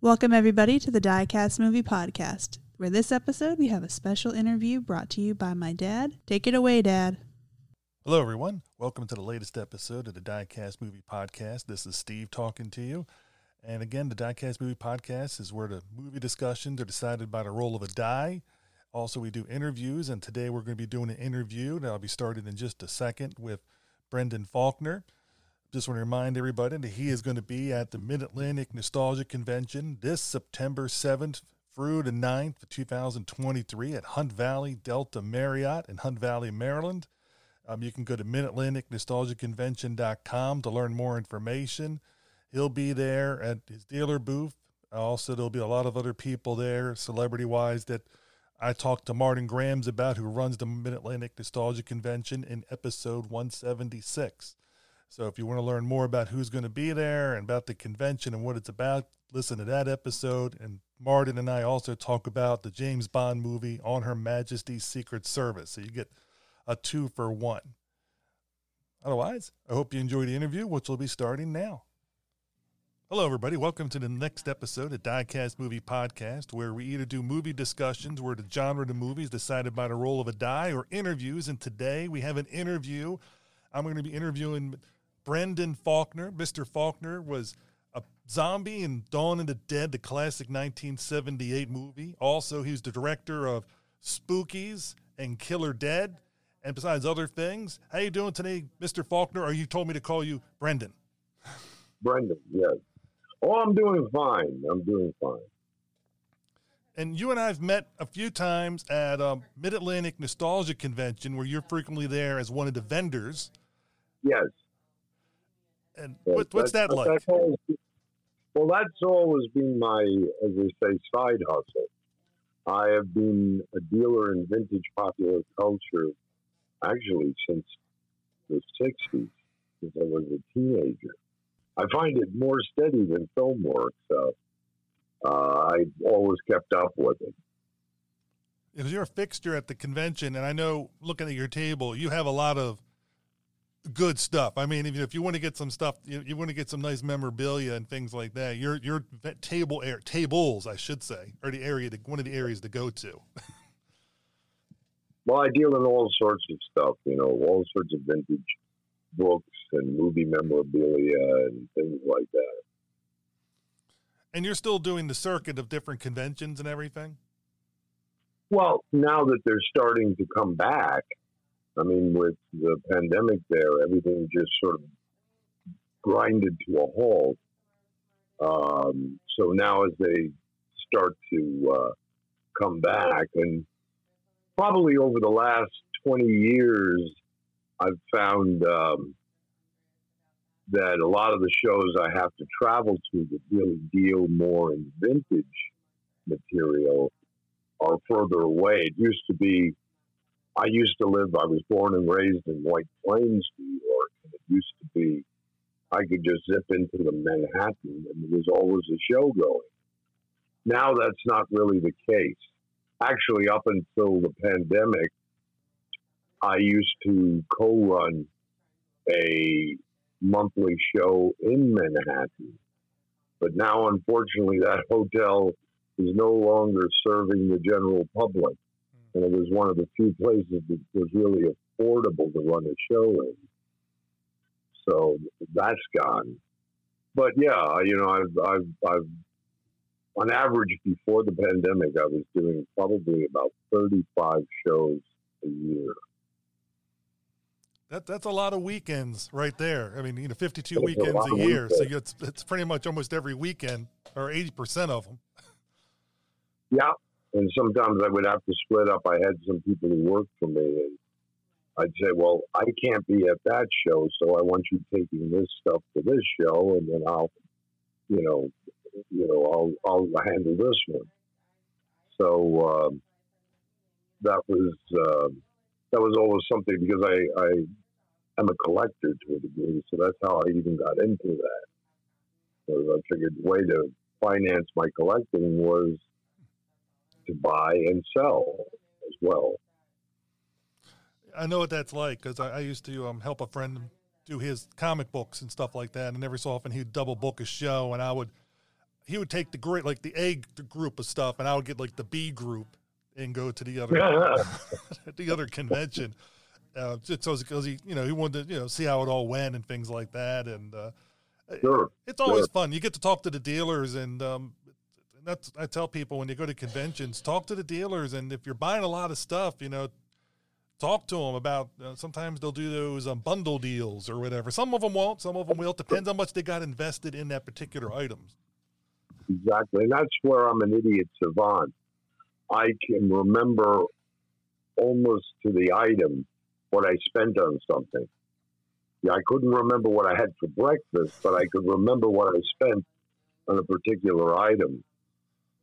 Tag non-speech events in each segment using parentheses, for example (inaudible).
Welcome, everybody, to the Diecast Movie Podcast, where this episode we have a special interview brought to you by my dad. Take it away, Dad. Hello, everyone. Welcome to the latest episode of the Diecast Movie Podcast. This is Steve talking to you. And again, the Diecast Movie Podcast is where the movie discussions are decided by the roll of a die. Also, we do interviews, and today we're going to be doing an interview that I'll be starting in just a second with Brendan Faulkner. Just want to remind everybody that he is going to be at the Mid Atlantic Nostalgia Convention this September 7th through the 9th of 2023 at Hunt Valley Delta Marriott in Hunt Valley, Maryland. Um, you can go to midatlanticnostalgiaconvention.com to learn more information. He'll be there at his dealer booth. Also, there'll be a lot of other people there, celebrity wise, that I talked to Martin Grams about, who runs the Mid Atlantic Nostalgia Convention in episode 176. So if you want to learn more about who's going to be there and about the convention and what it's about, listen to that episode. And Martin and I also talk about the James Bond movie On Her Majesty's Secret Service. So you get a two for one. Otherwise, I hope you enjoy the interview, which will be starting now. Hello, everybody. Welcome to the next episode of Diecast Movie Podcast, where we either do movie discussions where the genre of the movie is decided by the roll of a die or interviews. And today we have an interview. I'm going to be interviewing Brendan Faulkner. Mr. Faulkner was a zombie in Dawn of the Dead, the classic 1978 movie. Also, he was the director of Spookies and Killer Dead, and besides other things. How you doing today, Mr. Faulkner? Or you told me to call you Brendan? Brendan, yes. Oh, I'm doing fine. I'm doing fine. And you and I have met a few times at um, a Mid Atlantic Nostalgia Convention, where you're frequently there as one of the vendors. Yes. And what, what's that, like? That's always, well, that's always been my, as they say, side hustle. I have been a dealer in vintage popular culture actually since the 60s, since I was a teenager. I find it more steady than film work, so uh, I've always kept up with it. Because you're a fixture at the convention, and I know looking at your table, you have a lot of good stuff. I mean, if, if you want to get some stuff, you, you, want to get some nice memorabilia and things like that. Your your table air tables, I should say, are the area to, one of the areas to go to. (laughs) well, I deal in all sorts of stuff. You know, all sorts of vintage books and movie memorabilia and things like that. And you're still doing the circuit of different conventions and everything. Well, now that they're starting to come back, I mean, with the pandemic there, everything just sort of grinded to a halt. Um, so now, as they start to uh, come back, and probably over the last 20 years, I've found um, that a lot of the shows I have to travel to that really deal more in vintage material are further away. It used to be I used to live, I was born and raised in White Plains, New York, and it used to be I could just zip into the Manhattan and there was always a show going. Now that's not really the case. Actually, up until the pandemic, I used to co run a monthly show in Manhattan. But now, unfortunately, that hotel is no longer serving the general public and it was one of the few places that was really affordable to run a show in. So that's gone. But yeah, you know, I've, I've, I've, on average before the pandemic, I was doing probably about 35 shows a year. That, that's a lot of weekends right there. I mean, you know, 52 that's weekends a, a year. So it's, it's pretty much almost every weekend or 80% of them. Yeah, and sometimes I would have to split up. I had some people who worked for me, and I'd say, "Well, I can't be at that show, so I want you taking this stuff to this show, and then I'll, you know, you know, I'll I'll handle this one." So um, that was uh, that was always something because I I am a collector to a degree, so that's how I even got into that. So I figured way to finance my collecting was to buy and sell as well. I know what that's like because I, I, used to um, help a friend do his comic books and stuff like that, and every so often he'd double book a show, and I would he would take the great like the A group of stuff, and I would get like the B group and go to the other (laughs) (laughs) the other convention. Uh, just because he, you know, he wanted to, you know, see how it all went and things like that. And uh, sure, it's always sure. fun. You get to talk to the dealers, and um, that's I tell people when you go to conventions, talk to the dealers, and if you're buying a lot of stuff, you know, talk to them about. Uh, sometimes they'll do those um, bundle deals or whatever. Some of them won't. Some of them will. Depends how much they got invested in that particular item. Exactly, and that's where I'm an idiot savant. I can remember almost to the item what I spent on something. Yeah, I couldn't remember what I had for breakfast, but I could remember what I spent on a particular item.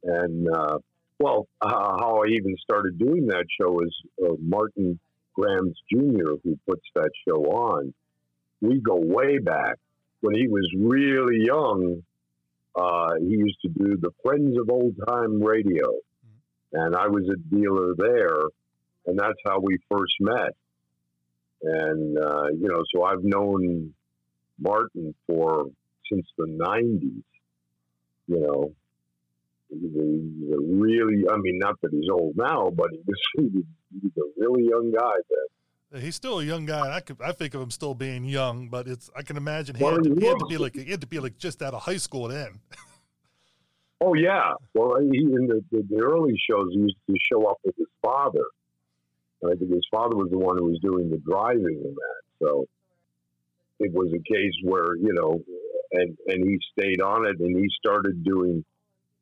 And uh, well, uh, how I even started doing that show is uh, Martin Grams Jr., who puts that show on. We go way back when he was really young. Uh, he used to do the Friends of Old Time Radio, and I was a dealer there, and that's how we first met. And uh, you know, so I've known Martin for since the '90s. You know, he's a, really, I mean, not that he's old now, but he was, (laughs) he's a really young guy then. He's still a young guy. I could, I think of him still being young, but it's I can imagine he, Well, had, to, he he had to be like he had to be like just out of high school then. Oh yeah. Well, he, in the, the, the early shows, he used to show up with his father. And I think his father was the one who was doing the driving in that. So it was a case where you know, and and he stayed on it, and he started doing.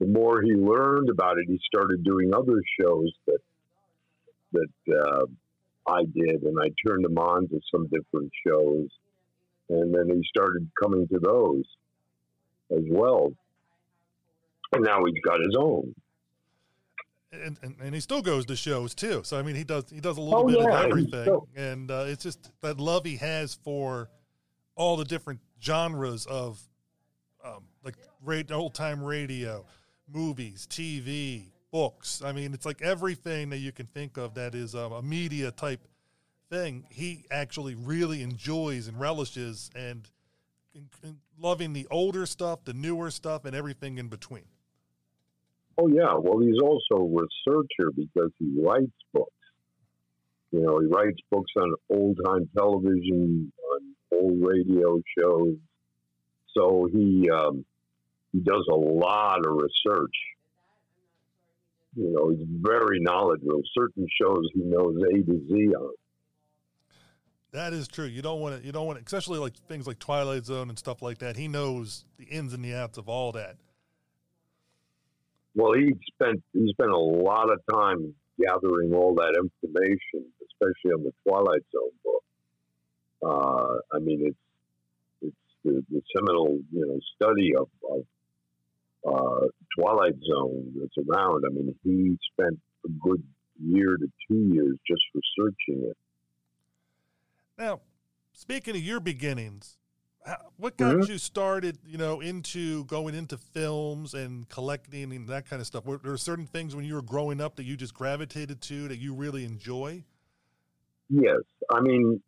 The more he learned about it, he started doing other shows that that uh, I did, and I turned him on to some different shows, and then he started coming to those as well and now he's got his own. and, and, and he still goes to shows too. So I mean, he does he does a little Oh, bit yeah, of everything, still- and uh, it's just that love he has for all the different genres of um, like old time radio, movies, TV, books. I mean, it's like everything that you can think of that is um, a media type thing. He actually really enjoys and relishes and, and, loving the older stuff, the newer stuff, and everything in between. Oh yeah, well he's also a researcher because he writes books. You know, he writes books on old time television, on old radio shows. So he um, he does a lot of research. You know, he's very knowledgeable. Certain shows he knows A to Z on. That is true. You don't want to. You don't want to, especially like things like Twilight Zone and stuff like that. He knows the ins and the outs of all that. Well, he spent he spent a lot of time gathering all that information, especially on the Twilight Zone book. Uh, I mean, it's it's the, the seminal you know study of, of uh, Twilight Zone that's around. I mean, he spent a good year to two years just researching it. Now, speaking of your beginnings, what got Mhm. you started? You know, into going into films and collecting and that kind of stuff. Were there certain things when you were growing up that you just gravitated to that you really enjoy? Yes, I mean,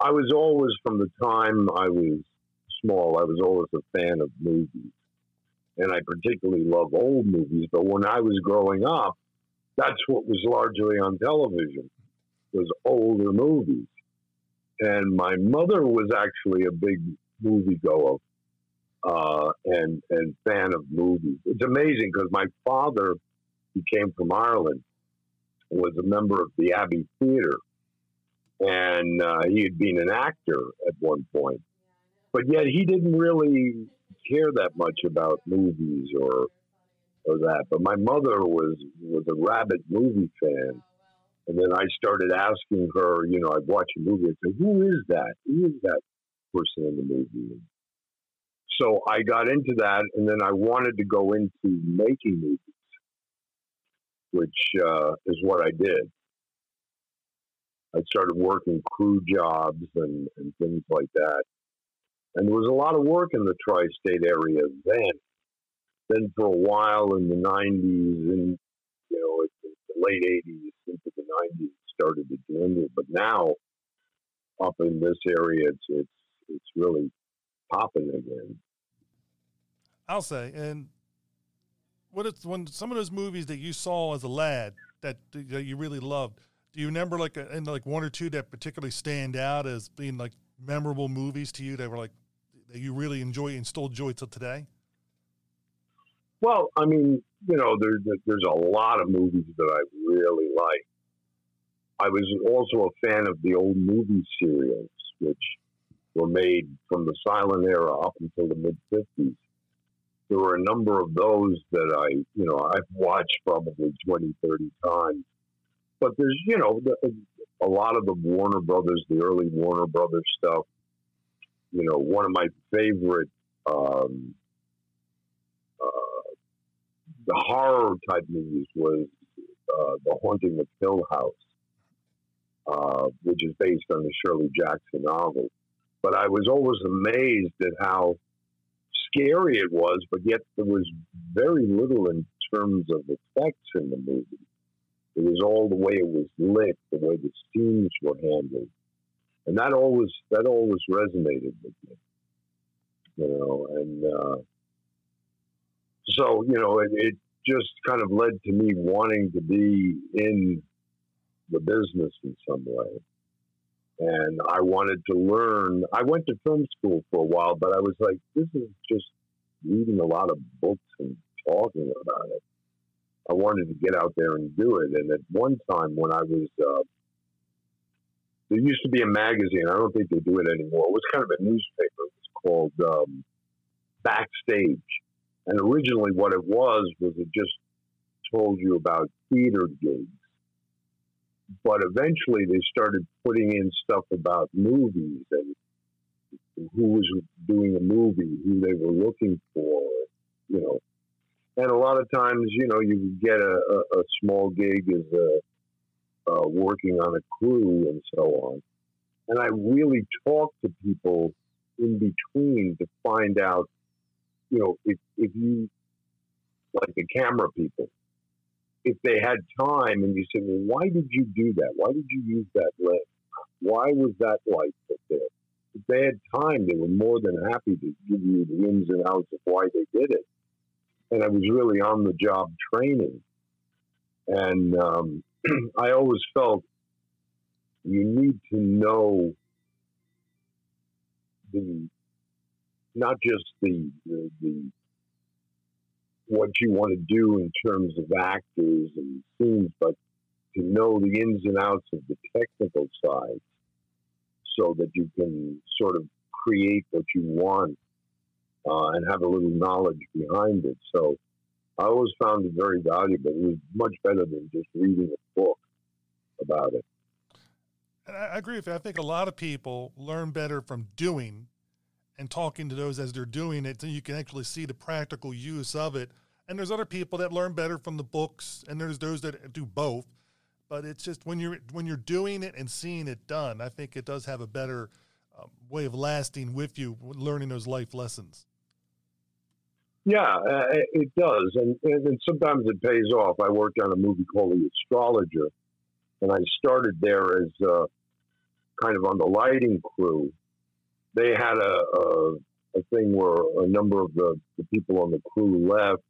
I was always from the time I was small. I was always a fan of movies, and I particularly love old movies. But when I was growing up, that's what was largely on television was older movies. And my mother was actually a big moviegoer uh, and and fan of movies. It's amazing because my father, he came from Ireland, was a member of the Abbey Theatre and uh, he had been an actor at one point, but yet he didn't really care that much about movies or or that. But my mother was was a rabid movie fan, and then I started asking her. You know, I'd watch a movie and say, "Who is that? Who is that person in the movie?" So I got into that, and then I wanted to go into making movies, which uh, is what I did. I started working crew jobs and, and things like that. And there was a lot of work in the tri state area then. Then for a while in the 90s and, you know, in the late 80s into the 90s, it started to dwindle. But now, up in this area, it's, it's, it's really popping again. I'll say, and what it's when some of those movies that you saw as a lad that that you really loved. Do you remember like a, and like one or two that particularly stand out as being like memorable movies to you that were like that you really enjoy and still enjoy till today? Well, I mean, you know, there's there's a lot of movies that I really like. I was also a fan of the old movie serials, which were made from the silent era up until the mid 50s. There were a number of those that I, you know, I've watched probably 20, 30 times. But there's, you know, a lot of the Warner Brothers, the early Warner Brothers stuff. You know, one of my favorite, um, uh, the horror type movies was uh, The Haunting of Hill House, uh, which is based on the Shirley Jackson novel. But I was always amazed at how scary it was, but yet there was very little in terms of effects in the movie. It was all the way it was lit, the way the scenes were handled, and that always that always resonated with me. You know, and uh, so you know, it, it just kind of led to me wanting to be in the business in some way and I wanted to learn. I went to film school for a while, but I was like, this is just reading a lot of books and talking about it. I wanted to get out there and do it. And at one time, when I was, uh, there used to be a magazine. I don't think they do it anymore. It was kind of a newspaper. It was called um, Backstage. And originally, what it was was it just told you about theater gigs but eventually they started putting in stuff about movies and who was doing a movie, who they were looking for, you know. And a lot of times, you know, you get a, a, a small gig as a, uh, working on a crew and so on. And I really talk to people in between to find out, you know, if, if you, like the camera people, if they had time and you said, well, why did you do that? Why did you use that lens? Why was that light put there? If they had time, they were more than happy to give you the ins and outs of why they did it. And I was really on the job training. And um, (clears throat) I always felt you need to know the not just the, the, the what you want to do in terms of actors and scenes, but to know the ins and outs of the technical side so that you can sort of create what you want uh, and have a little knowledge behind it. So I always found it very valuable. It was much better than just reading a book about it. I agree with you. I think a lot of people learn better from doing and talking to those as they're doing it so you can actually see the practical use of it. And there's other people that learn better from the books, and there's those that do both. But it's just when you're when you're doing it and seeing it done, I think it does have a better um, way of lasting with you, learning those life lessons. Yeah, uh, it does, and, and sometimes it pays off. I worked on a movie called The Astrologer, and I started there as uh, kind of on the lighting crew, they had a, a, a thing where a number of the, the people on the crew left,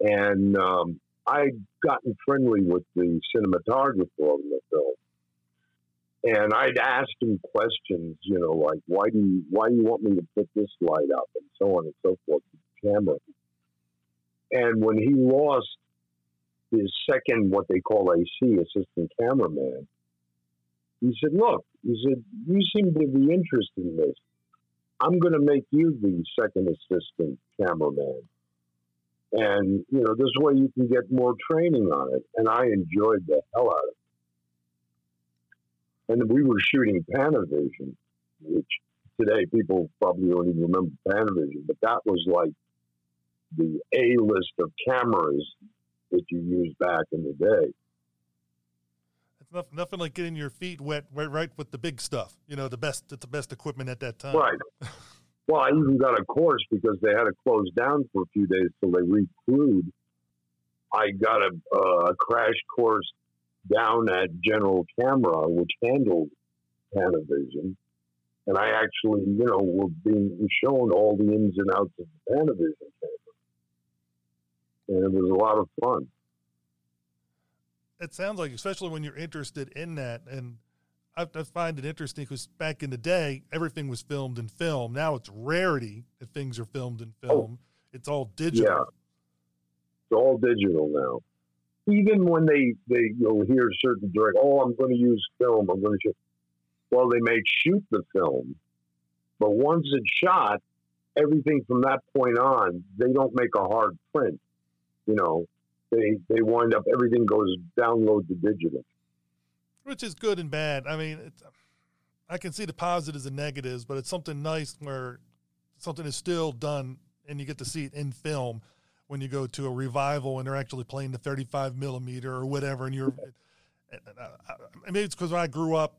and um, I'd gotten friendly with the cinematographer on the film, and I'd asked him questions, you know, like why do you why do you want me to put this light up? and so on and so forth camera. And when he lost his second, what they call AC, assistant cameraman, he said, Look, he said, you seem to be interested in this. I'm going to make you the second assistant cameraman. And, you know, this way you can get more training on it. And I enjoyed the hell out of it. And we were shooting Panavision, which today people probably don't even remember Panavision, but that was like the A list of cameras that you used back in the day nothing, nothing like getting your feet wet right, right with the big stuff. You know, the best, the best equipment at that time. Right. (laughs) well, I even got a course because they had to close down for a few days till they recrewed. I got a, uh, a crash course down at General Camera, which handled Panavision. And I actually, you know, were being shown all the ins and outs of the Panavision camera. And it was a lot of fun. It sounds like, especially when you're interested in that, and I, I find it interesting because back in the day, everything was filmed in film. Now it's rarity that things are filmed in oh. film. Oh, it's all digital. Yeah, it's all digital now. Even when they they you'll hear certain direct, oh, I'm going to use film. I'm going to shoot. Well, they may shoot the film, but once it's shot, everything from that point on, they don't make a hard print. You know, they they wind up everything goes download to digital which is good and bad. I mean, I can see the positives and negatives, but it's something nice where something is still done and you get to see it in film when you go to a revival and they're actually playing the 35 millimeter or whatever. And you're, (laughs) uh, uh, maybe it's because I grew up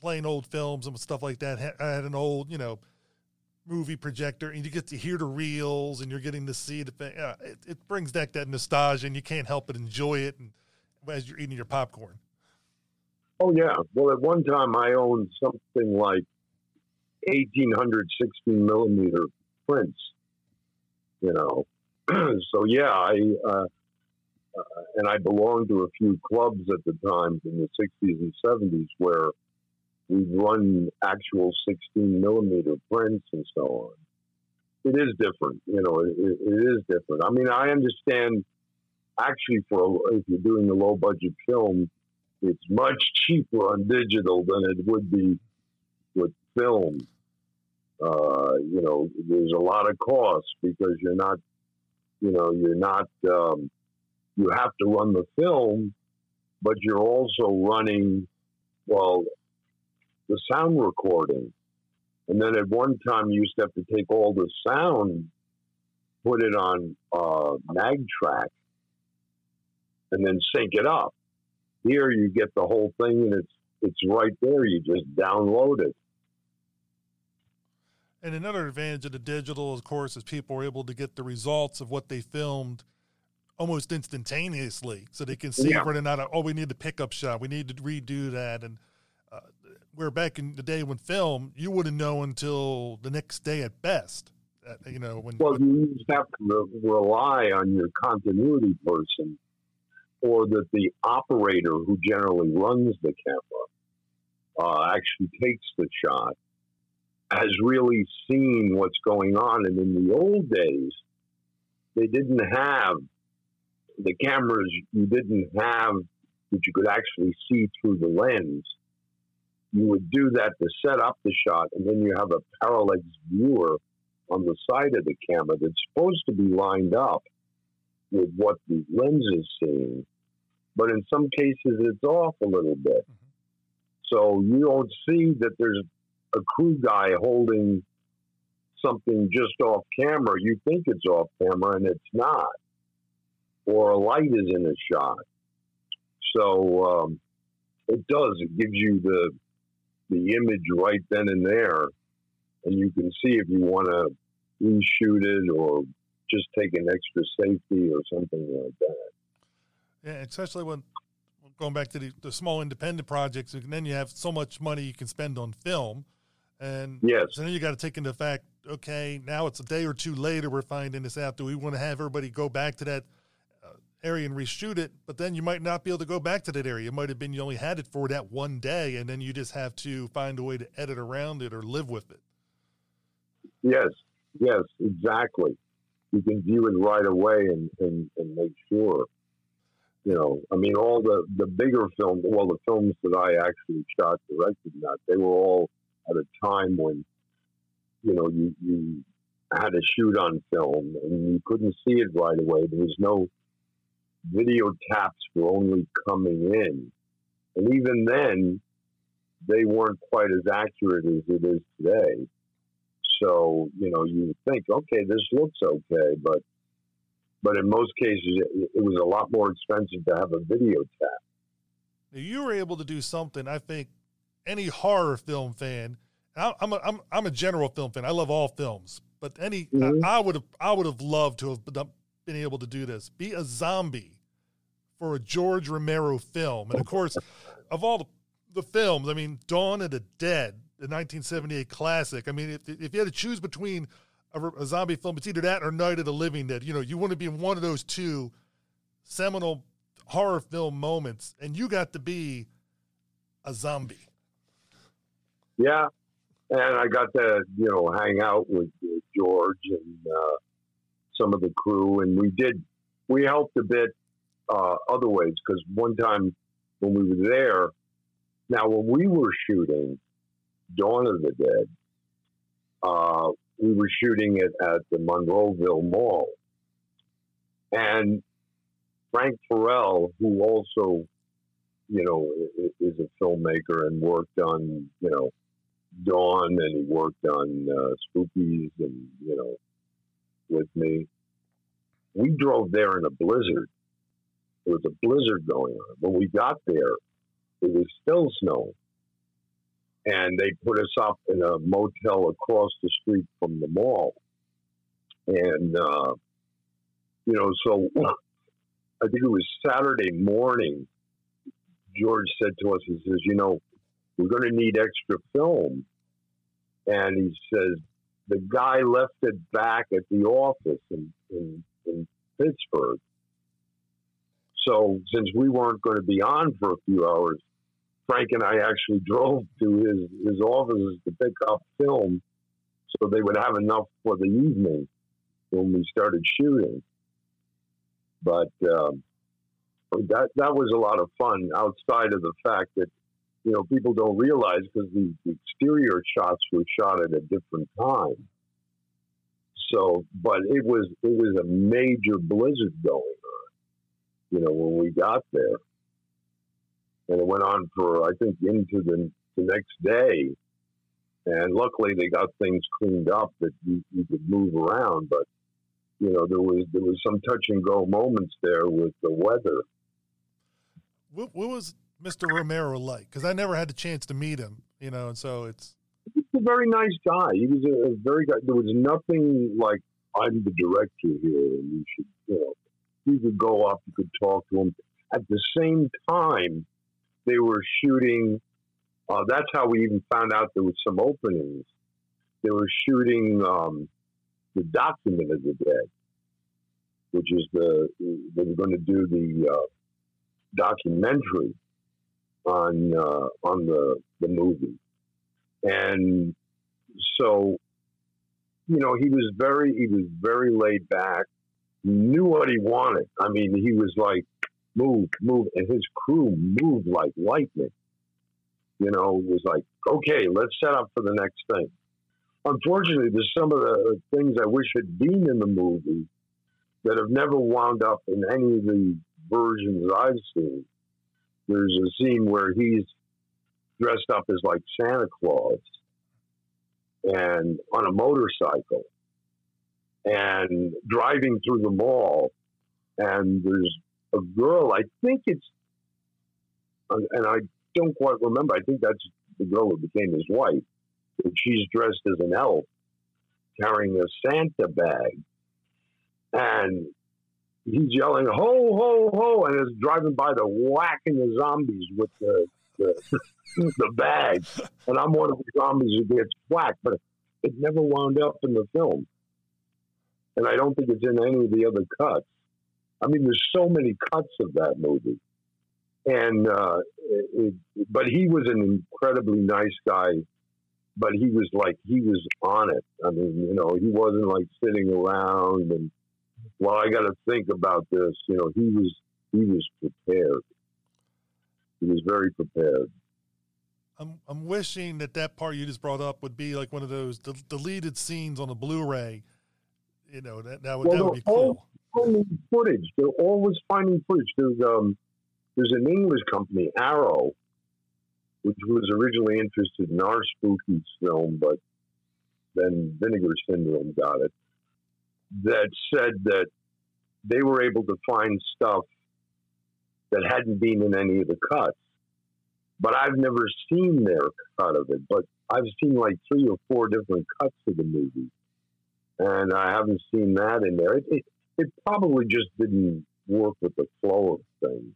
playing old films and stuff like that. I had an old, you know, movie projector and you get to hear the reels and you're getting to see the thing. It, it brings back that nostalgia and you can't help but enjoy it and, as you're eating your popcorn. Oh yeah. Well, at one time I owned something like 1800 16 millimeter prints. You know, (clears throat) so yeah, I uh, uh, and I belonged to a few clubs at the time in the 60s and 70s where we run actual 16 millimeter prints and so on. It is different, you know. It, it is different. I mean, I understand actually for if you're doing a low budget film it's much cheaper on digital than it would be with film. Uh, you know, there's a lot of costs because you're not, you know, you're not, um, you have to run the film, but you're also running, well, the sound recording. And then at one time, you used to have to take all the sound, put it on uh, mag track, and then sync it up. Here you get the whole thing and it's it's right there. You just download it. And another advantage of the digital, of course, is people are able to get the results of what they filmed almost instantaneously, so they can see yeah. whether or not. Oh, we need the pickup shot. We need to redo that. And where back in the day when film, you wouldn't know until the next day at best. Uh, you know when. Well, you have to rely on your continuity person or that the operator who generally runs the camera uh, actually takes the shot has really seen what's going on. And in the old days, they didn't have the cameras, you didn't have that you could actually see through the lens. You would do that to set up the shot, and then you have a parallax viewer on the side of the camera that's supposed to be lined up with what the lens is seeing, but in some cases it's off a little bit. Mm-hmm. So you don't see that there's a crew guy holding something just off camera. You think it's off camera and it's not, or a light is in a shot. So um, it does. It gives you the the image right then and there, and you can see if you want to reshoot it or just take an extra safety or something like that. Yeah, especially when going back to the, the small independent projects, and then you have so much money you can spend on film. And yes. so then you got to take into fact, okay, now it's a day or two later, we're finding this out. Do we want to have everybody go back to that area and reshoot it? But then you might not be able to go back to that area. It might have been you only had it for that one day, and then you just have to find a way to edit around it or live with it. Yes, yes, exactly. You can view it right away and, and, and make sure you know, I mean, all the, the bigger films, well, the films that I actually shot, directed, that they were all at a time when, you know, you, you had to shoot on film and you couldn't see it right away. There was no video taps were only coming in. And even then, they weren't quite as accurate as it is today. So, you know, you think, okay, this looks okay, but but in most cases, it, it was a lot more expensive to have a video tap. You were able to do something. I think any horror film fan. I'm a, I'm I'm a general film fan. I love all films, but any mm-hmm. I, I would have I would have loved to have been able to do this. Be a zombie for a George Romero film, and of course, of all the, the films, I mean, Dawn of the Dead, the 1978 classic. I mean, if if you had to choose between a, a zombie film, it's either that or Night of the Living Dead. You know, you want to be in one of those two seminal horror film moments, and you got to be a zombie. Yeah, and I got to you know hang out with George and uh, some of the crew, and we did we helped a bit uh, other ways because one time when we were there, now when we were shooting Dawn of the Dead, uh, we were shooting it at the Monroeville Mall, and Frank Farrell, who also, you know, is a filmmaker and worked on, you know, Dawn, and he worked on uh, Spookies, and you know, with me. We drove there in a blizzard. There was a blizzard going on. When we got there, it was still snowing, and they put us up in a motel across the street from the mall. And uh, you know, so (clears throat) I think it was Saturday morning. George said to us, he says, "You know, we're going to need extra film," and he says the guy left it back at the office in, in, in Pittsburgh. So since we weren't going to be on for a few hours, Frank and I actually (laughs) drove to his his offices to pick up film, so they would have enough for the evening when we started shooting. But um, that that was a lot of fun. Outside of the fact that you know people don't realize because the, the exterior shots were shot at a different time. So, but it was it was a major blizzard going on. You know when we got there, and it went on for I think into the the next day. And luckily, they got things cleaned up that you, you could move around. But you know, there was there was some touch and go moments there with the weather. What, what was Mr. Romero like? Because I never had the chance to meet him, you know, and so it's. He's a very nice guy. He was a, a very guy. There was nothing like I'm the director here, and you should, you know, you could go up, you could talk to him. At the same time, they were shooting. Uh, that's how we even found out there was some openings. They were shooting um, the document of the dead, which is the they were going to do the uh, documentary on uh, on the the movie, and so you know he was very he was very laid back. Knew what he wanted. I mean, he was like move, move, and his crew moved like lightning. You know, it was like, okay, let's set up for the next thing unfortunately, there's some of the things I wish had been in the movie that have never wound up in any of the versions I've seen. There's a scene where he's dressed up as like Santa Claus and on a motorcycle and driving through the mall and there's a girl i think it's and i don't quite remember i think that's the girl who became his wife and she's dressed as an elf carrying a Santa bag. And he's yelling, ho, ho, ho, and is driving by the whacking the zombies with the, the, (laughs) the bag. And I'm one of the zombies who gets whacked, but it never wound up in the film. And I don't think it's in any of the other cuts. I mean, there's so many cuts of that movie. And, uh, it, but he was an incredibly nice guy but he was like he was on it. I mean, you know, he wasn't like sitting around and well, I got to think about this. You know, he was he was prepared. He was very prepared. I'm I'm wishing that that part you just brought up would be like one of those del- deleted scenes on a Blu-ray. You know that that would, well, that would be cool. Finding footage. They're always finding footage. There's um there's an English company, Arrow, which was originally interested in our spooky film, but then Vinegar Syndrome got it, that said that they were able to find stuff that hadn't been in any of the cuts. But I've never seen their cut of it, but I've seen like three or four different cuts of the movie. And I haven't seen that in there. It, it, it probably just didn't work with the flow of things.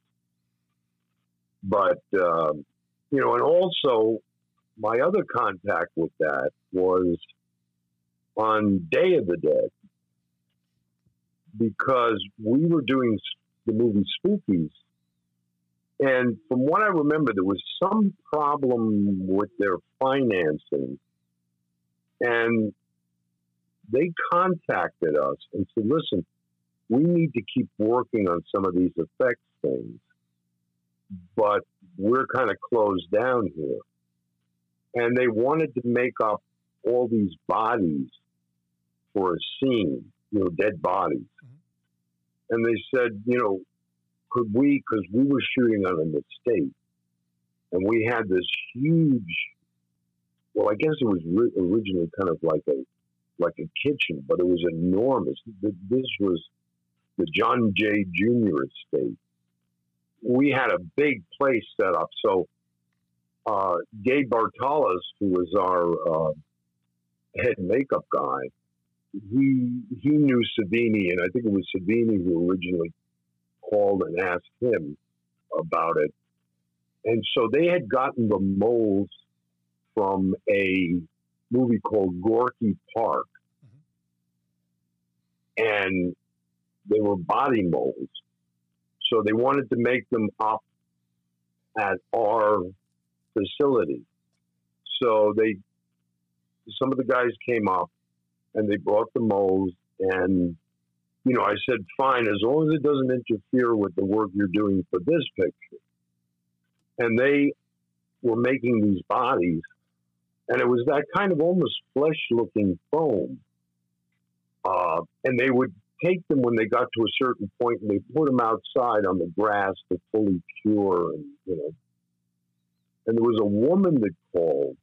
But um, you know, and also my other contact with that was on Day of the Dead because we were doing the movie Spookies. And from what I remember, there was some problem with their financing. And they contacted us and said, listen, we need to keep working on some of these effects things, but we're kind of closed down here. And they wanted to make up all these bodies for a scene, you know, dead bodies. And they said, you know, could we, because we were shooting on an estate, and we had this huge, well, I guess it was originally kind of like a like a kitchen, but it was enormous. This was the John Jay Jr. estate. We had a big place set up. So uh, Gabe Bartalos, who was our uh, head makeup guy, he he knew Savini, and I think it was Savini who originally called and asked him about it. And so they had gotten the molds from a movie called Gorky Park, mm-hmm. and they were body molds. So they wanted to make them up at our facility. So they, some of the guys came up and they brought the molds and you know, I said, fine, as long as it doesn't interfere with the work you're doing for this picture. And they were making these bodies, and it was that kind of almost flesh looking foam. Uh, and they would take them when they got to a certain point and they put them outside on the grass to fully cure and you know and there was a woman that called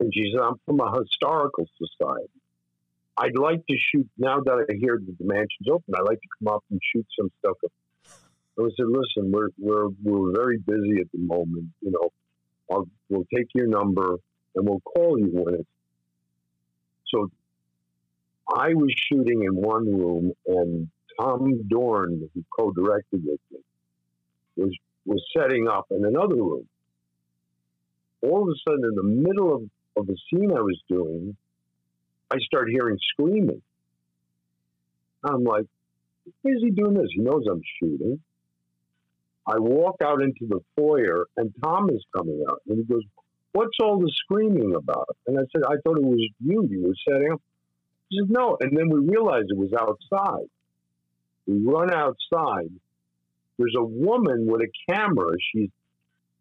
and she said i'm from a historical society i'd like to shoot now that i hear that the mansion's open i'd like to come up and shoot some stuff I said, listen, we're, we're, we're very busy at the moment. You know, I'll, we'll take your number and we'll call you when it's. So I was shooting in one room, and Tom Dorn, who co-directed with me, was was setting up in another room. All of a sudden, in the middle of, of the scene I was doing, I start hearing screaming. I'm like, why is he doing this? He knows I'm shooting. I walk out into the foyer, and Tom is coming out, and he goes, "What's all the screaming about?" And I said, "I thought it was you. You were setting up." He said, no. And then we realized it was outside. We run outside. There's a woman with a camera. She's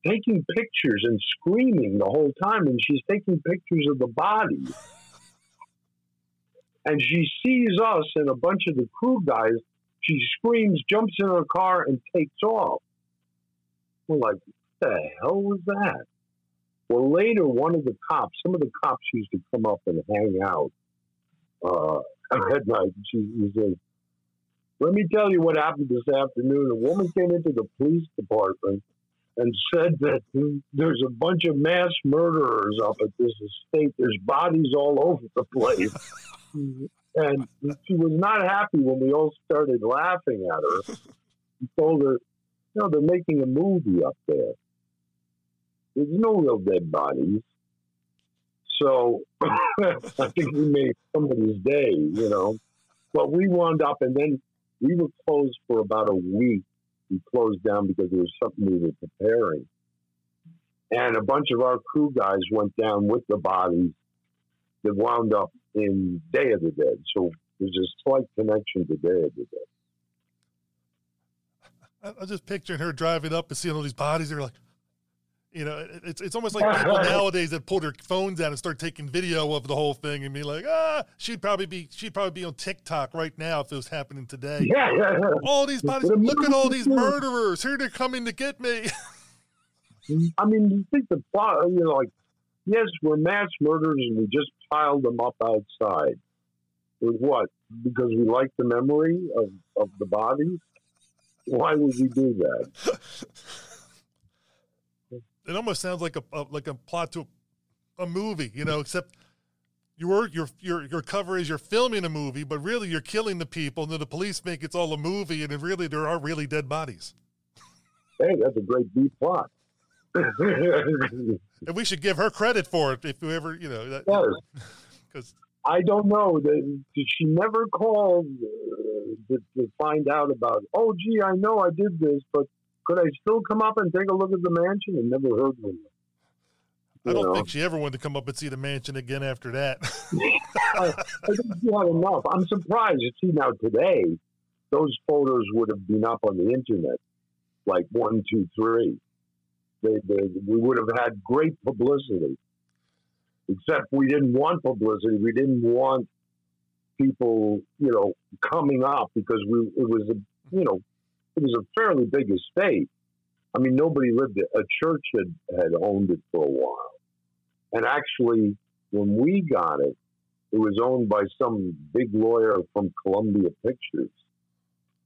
taking pictures and screaming the whole time, and she's taking pictures of the body. (laughs) And she sees us and a bunch of the crew guys. She screams, jumps in her car, and takes off. We're like, what the hell was that? Well, later, one of the cops, some of the cops used to come up and hang out uh, (laughs) at night. She, she said, let me tell you what happened this afternoon. A woman came into the police department and said that there's a bunch of mass murderers up at this estate. There's bodies all over the place. (laughs) (laughs) and she was not happy when we all started laughing at her. (laughs) We told her, you know, they're making a movie up there. There's no real dead bodies. So (laughs) I think we made somebody's day, you know. But we wound up, and then we were closed for about a week. We closed down because there was something we were preparing. And a bunch of our crew guys went down with the bodies that wound up in Day of the Dead. So there's a slight connection to Day of the Dead. I'm just picturing her driving up and seeing all these bodies. They're like, you know, it's it's almost like people (laughs) nowadays that pull their phones out and start taking video of the whole thing and be like, ah, she'd probably be she'd probably be on TikTok right now if it was happening today. (laughs) Yeah, yeah, yeah. All these bodies. Look at all these murderers. Here they're coming to get me. (laughs) I mean, you think the plot? You know, like yes, we're mass murderers and we just piled them up outside. With what? Because we like the memory of of the bodies. Why would we do that? (laughs) it almost sounds like a, a like a plot to a, a, movie, you know, except your your your your cover is you're filming a movie, but really you're killing the people, and then the police make it's all a movie, and really there are really dead bodies. Hey, that's a great B plot. And we should give her credit for it if we ever, you know, yes, (laughs) because I don't know. The, she never called uh, to, to find out about. It. Oh, gee, I know I did this, but could I still come up and take a look at the mansion? And never heard from her. I don't know? think she ever wanted to come up and see the mansion again after that. I, (laughs) (laughs) I think she had enough. I'm surprised. You see, now today, those photos would have been up on the internet, like one, two, three. They, they, we would have had great publicity. Except we didn't want publicity. We didn't want people, you know, coming up because we it was a, you know, it was a fairly big estate. I mean, nobody lived it. A church had, had owned it for a while. And actually, when we got it, it was owned by some big lawyer from Columbia Pictures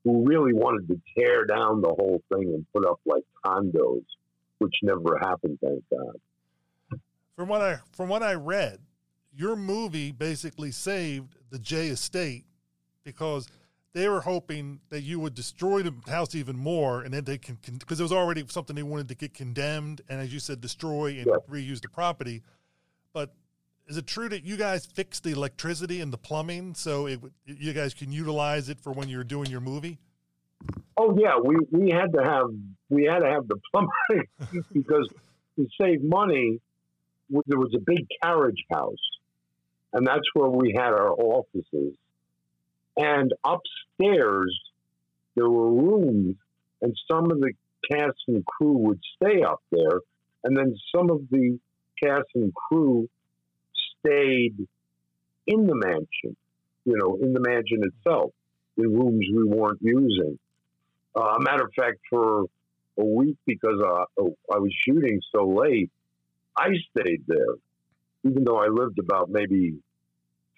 who really wanted to tear down the whole thing and put up like condos, which never happened, thank God. From what I from what I read, your movie basically saved the Jay estate because they were hoping that you would destroy the house even more, and then they can because it was already something they wanted to get condemned, and as you said, destroy and yeah. reuse the property. But is it true that you guys fixed the electricity and the plumbing so it, you guys can utilize it for when you're doing your movie? Oh yeah, we, we had to have we had to have the plumbing (laughs) because to save money, there was a big carriage house, and that's where we had our offices. And upstairs, there were rooms, and some of the cast and crew would stay up there, and then some of the cast and crew stayed in the mansion, you know, in the mansion itself, in rooms we weren't using. Uh, matter of fact, for a week, because uh, oh, I was shooting so late, I stayed there, even though I lived about maybe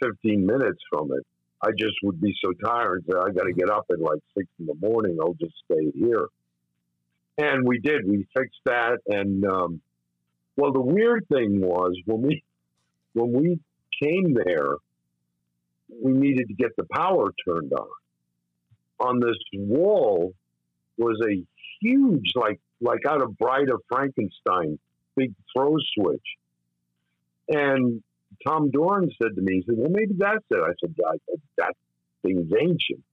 15 minutes from it. I just would be so tired that I got to get up at like six in the morning. I'll just stay here. And we did. We fixed that, and um, well, the weird thing was when we when we came there, we needed to get the power turned on. On this wall was a huge, like like out of Bride of Frankenstein, big throw switch. And Tom Doran said to me, he said, "Well, maybe that's it." I said, "That, that thing's ancient."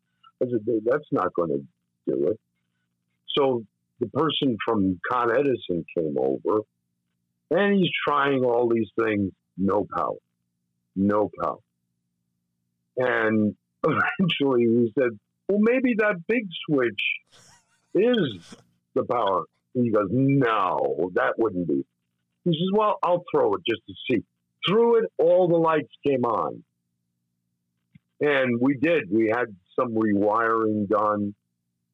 I said, "That's not going to do it." So the person from Con Edison came over and he's trying all these things, no power, no power. And (laughs) eventually he said, well, maybe that big switch is the power. And he goes, no, that wouldn't be. He says, well, I'll throw it just to see. Threw it, all the lights came on. And we did. We had some rewiring done.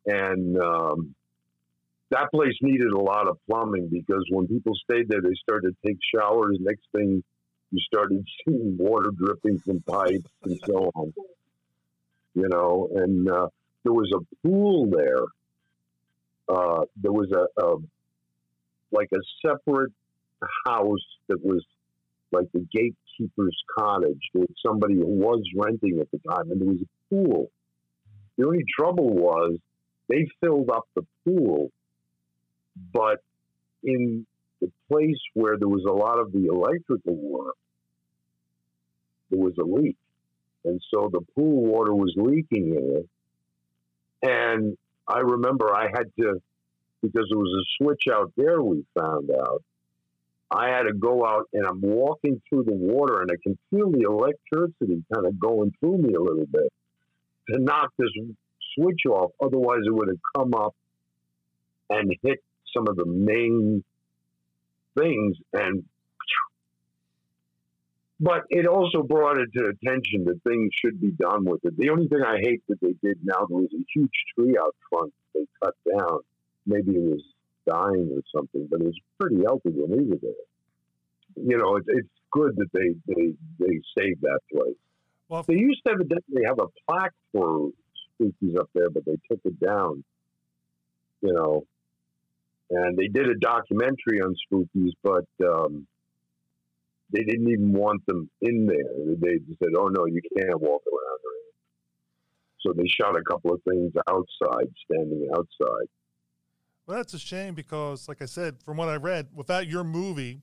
And um, that place needed a lot of plumbing because when people stayed there, they started to take showers. Next thing, you started (laughs) seeing water dripping from pipes and so on. You know, and uh, there was a pool there. Uh, there was a, a like a separate house that was like the gatekeeper's cottage. Was somebody who was renting at the time, and there was a pool. The only trouble was they filled up the pool but in the place where there was a lot of the electrical work, there was a leak. And so the pool water was leaking in it. And I remember I had to, because there was a switch out there, we found out. I had to go out and I'm walking through the water and I can feel the electricity kind of going through me a little bit to knock this switch off. Otherwise, it would have come up and hit some of the main things and but it also brought it to attention that things should be done with it. The only thing I hate that they did now there was a huge tree out front they cut down. Maybe it was dying or something, but it was pretty healthy when we were there. You know, it, it's good that they they they saved that place. Well, they used to evidently have a plaque for spookies up there, but they took it down. You know, and they did a documentary on spookies, but um, they didn't even want them in there. They said, "Oh no, you can't walk around." So they shot a couple of things outside, standing outside. Well, that's a shame because, like I said, from what I read, without your movie,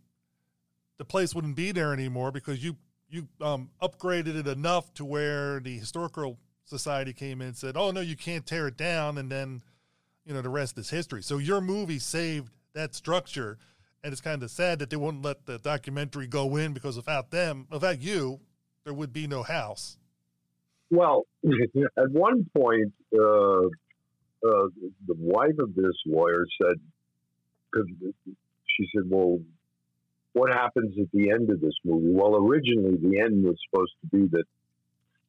the place wouldn't be there anymore because you you um, upgraded it enough to where the historical society came in and said, "Oh no, you can't tear it down," and then you know the rest is history. So your movie saved that structure, and it's kind of sad that they wouldn't let the documentary go in because without them, without you, there would be no house. Well, (laughs) at one point, uh, uh, the wife of this lawyer said, because she said, "Well, what happens at the end of this movie?" Well, originally the end was supposed to be that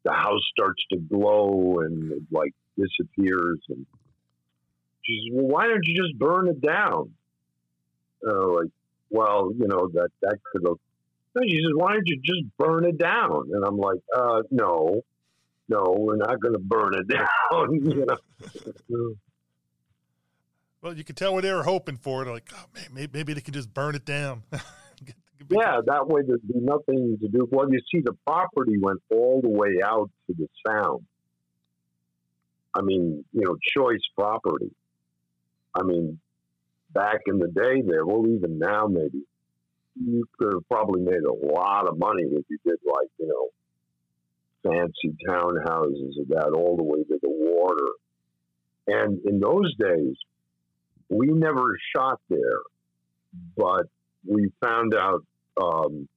the house starts to glow and it, like disappears, and she says, "Well, why don't you just burn it down?" Uh, like, well, you know that that could have. She says, "Why don't you just burn it down?" And I'm like, uh, "No, no, we're not going to burn it (laughs) down." (laughs) you know. Well, you could tell what they were hoping for. They're like, oh, man, maybe, maybe they can just burn it down. (laughs) yeah, that way there'd be nothing to do. Well, you see, the property went all the way out to the sound. I mean, you know, choice property. I mean, back in the day there, well, even now maybe, you could have probably made a lot of money if you did like, you know, fancy townhouses of that all the way to the water. And in those days, we never shot there, but we found out um,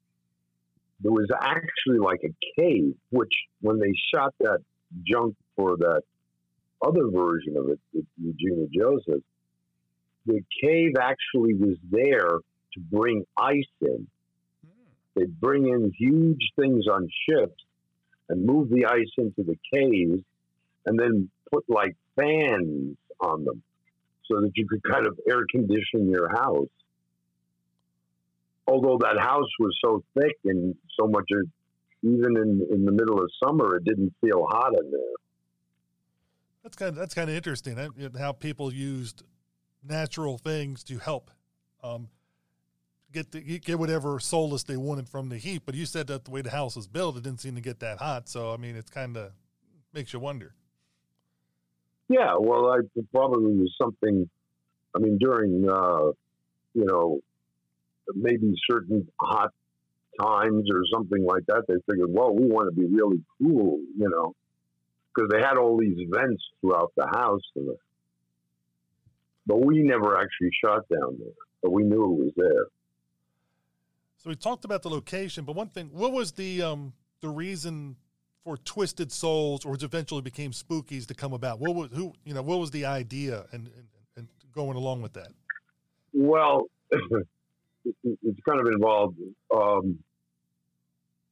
there was actually like a cave, which when they shot that junk for that other version of it Eugenia Joseph, the cave actually was there to bring ice in. Hmm. They'd bring in huge things on ships and move the ice into the caves and then put like fans on them so that you could kind of air condition your house. Although that house was so thick and so much, even in, in the middle of summer, it didn't feel hot in there. That's kind of that's kind of interesting how people used natural things to help um, get the, get whatever solace they wanted from the heat. But you said that the way the house was built, it didn't seem to get that hot. So I mean, it's kind of makes you wonder. Yeah, well, I probably was something. I mean, during uh, you know maybe certain hot times or something like that, they figured, well, we want to be really cool, you know, because they had all these vents throughout the house. The, but we never actually shot down there, but we knew it was there. So we talked about the location, but one thing, what was the um, the reason for Twisted Souls, or which eventually became Spookies, to come about? What was who you know? What was the idea and and, and going along with that? Well, (laughs) it's kind of involved um,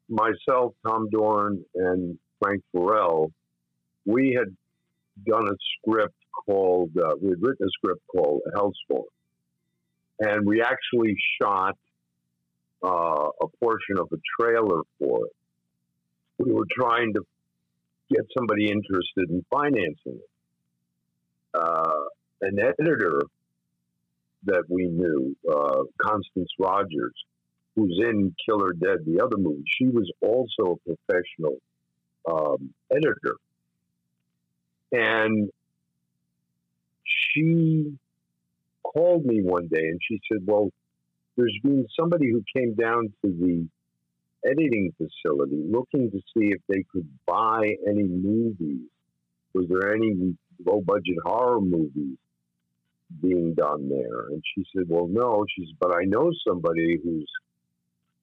myself, Tom Doran, and Frank Farrell. We had done a script called uh, we had written a script called Hellstorm, and we actually shot uh, a portion of a trailer for it we were trying to get somebody interested in financing it. Uh, an editor that we knew, uh, Constance Rogers, who's in Killer Dead, the other movie, she was also a professional um, editor. And she called me one day and she said, Well, there's been somebody who came down to the editing facility looking to see if they could buy any movies. Was there any low budget horror movies being done there? And she said, Well, no. She said, But I know somebody who's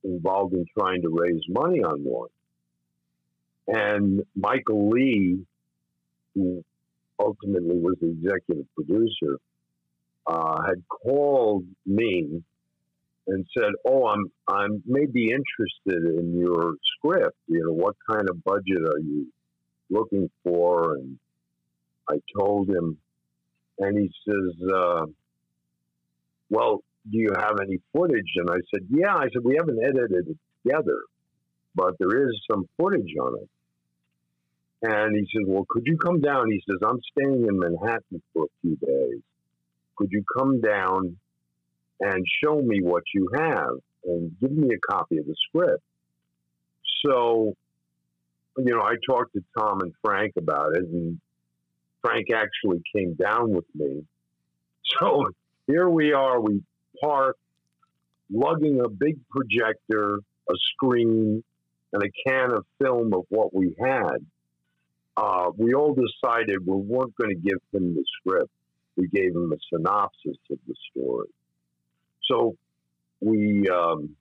involved in trying to raise money on one. And Michael Lee, who ultimately was the executive producer, uh, had called me and said, "Oh, I'm I'm maybe interested in your script. You know, what kind of budget are you looking for?" And I told him, and he says, uh, "Well, do you have any footage?" And I said, "Yeah." I said, "We haven't edited it together, but there is some footage on it." And he says, "Well, could you come down?" He says, "I'm staying in Manhattan for a few days. Could you come down?" and show me what you have and give me a copy of the script. So, you know, I talked to Tom and Frank about it, and Frank actually came down with me. So here we are, we park, lugging a big projector, a screen, and a can of film of what we had, uh, we all decided we weren't going to give him the script. We gave him a synopsis of the story. So we um,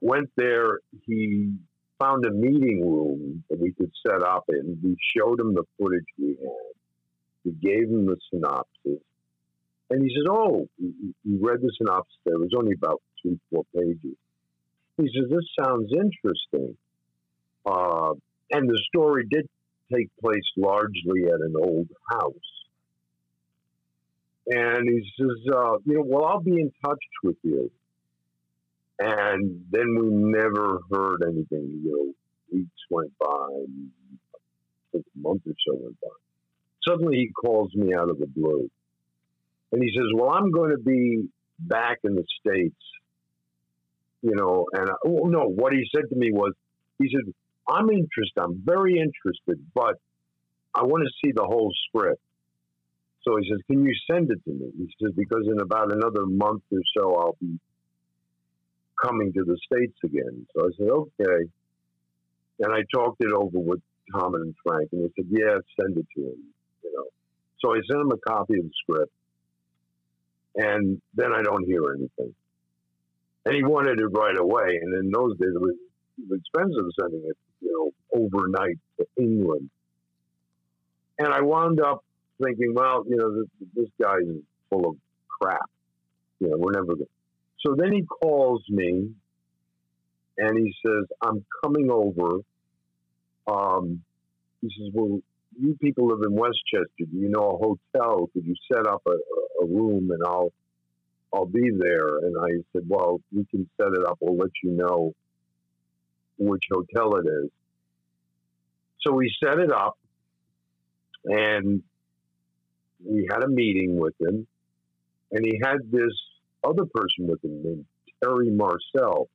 went there. He found a meeting room that we could set up in. We showed him the footage we had. We gave him the synopsis. And he says, Oh, he read the synopsis. There was only about two, four pages. He says, This sounds interesting. Uh, and the story did take place largely at an old house. And he says, uh, You know, well, I'll be in touch with you. And then we never heard anything. You know, weeks went by, a month or so went by. Suddenly he calls me out of the blue. And he says, Well, I'm going to be back in the States. You know, and I, oh, no, what he said to me was, He said, I'm interested, I'm very interested, but I want to see the whole script. So he says, Can you send it to me? He says, Because in about another month or so, I'll be coming to the States again. So I said, Okay. And I talked it over with Tom and Frank, and they said, Yeah, send it to him. You know. So I sent him a copy of the script, and then I don't hear anything. And he wanted it right away. And in those days, it was expensive sending it, you know, overnight to England. And I wound up thinking, well, you know, this, this guy is full of crap. You know, we're never going so then he calls me and he says, I'm coming over. Um, he says, Well, you people live in Westchester. Do you know a hotel? Could you set up a, a room and I'll I'll be there? And I said, Well, we can set it up. We'll let you know which hotel it is. So we set it up and we had a meeting with him and he had this other person with him named Terry Marcel.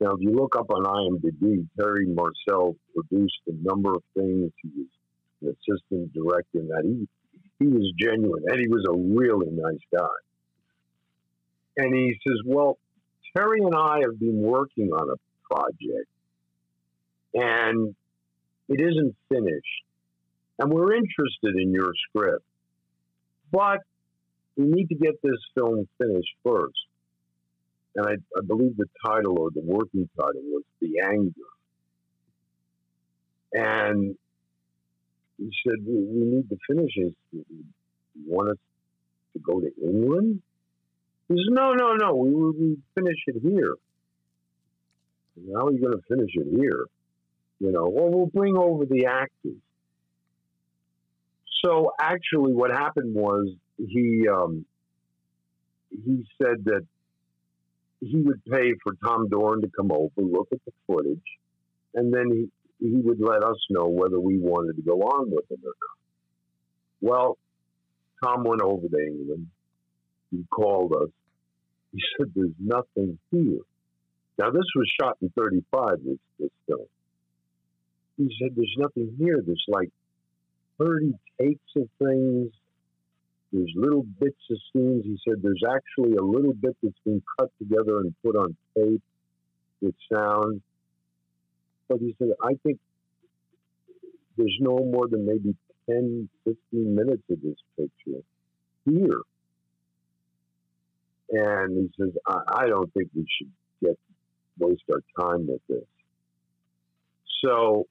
Now, if you look up on IMDb, Terry Marcel produced a number of things. He was an assistant director in that. He, he was genuine and he was a really nice guy. And he says, Well, Terry and I have been working on a project and it isn't finished. And we're interested in your script. But we need to get this film finished first. And I, I believe the title or the working title was The Anger. And he said, we, we need to finish it. You want us to go to England? He says, no, no, no, we, we finish it here. How are you going to finish it here? You know, well, we'll bring over the actors. So actually, what happened was he um, he said that he would pay for Tom Doran to come over, look at the footage, and then he he would let us know whether we wanted to go on with him or not. Well, Tom went over to England. He called us. He said, "There's nothing here." Now this was shot in '35. This this film. He said, "There's nothing here. There's like 30 takes of things there's little bits of scenes. He said there's actually a little bit that's been cut together and put on tape with sound. But he said, I think there's no more than maybe 10, 15 minutes of this picture here. And he says, I, I don't think we should get waste our time with this. So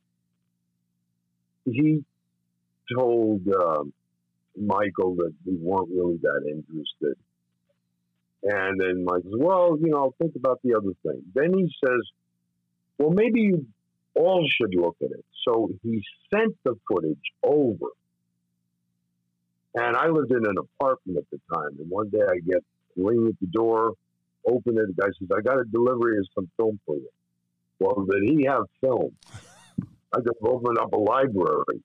he told um, Michael that we weren't really that interested. And then Mike says, well, you know, think about the other thing. Then he says, well, maybe you all should look at it. So he sent the footage over. And I lived in an apartment at the time. And one day I get ring at the door, open it. The guy says, I got a delivery of some film for you. Well, did he have film? I could open up a library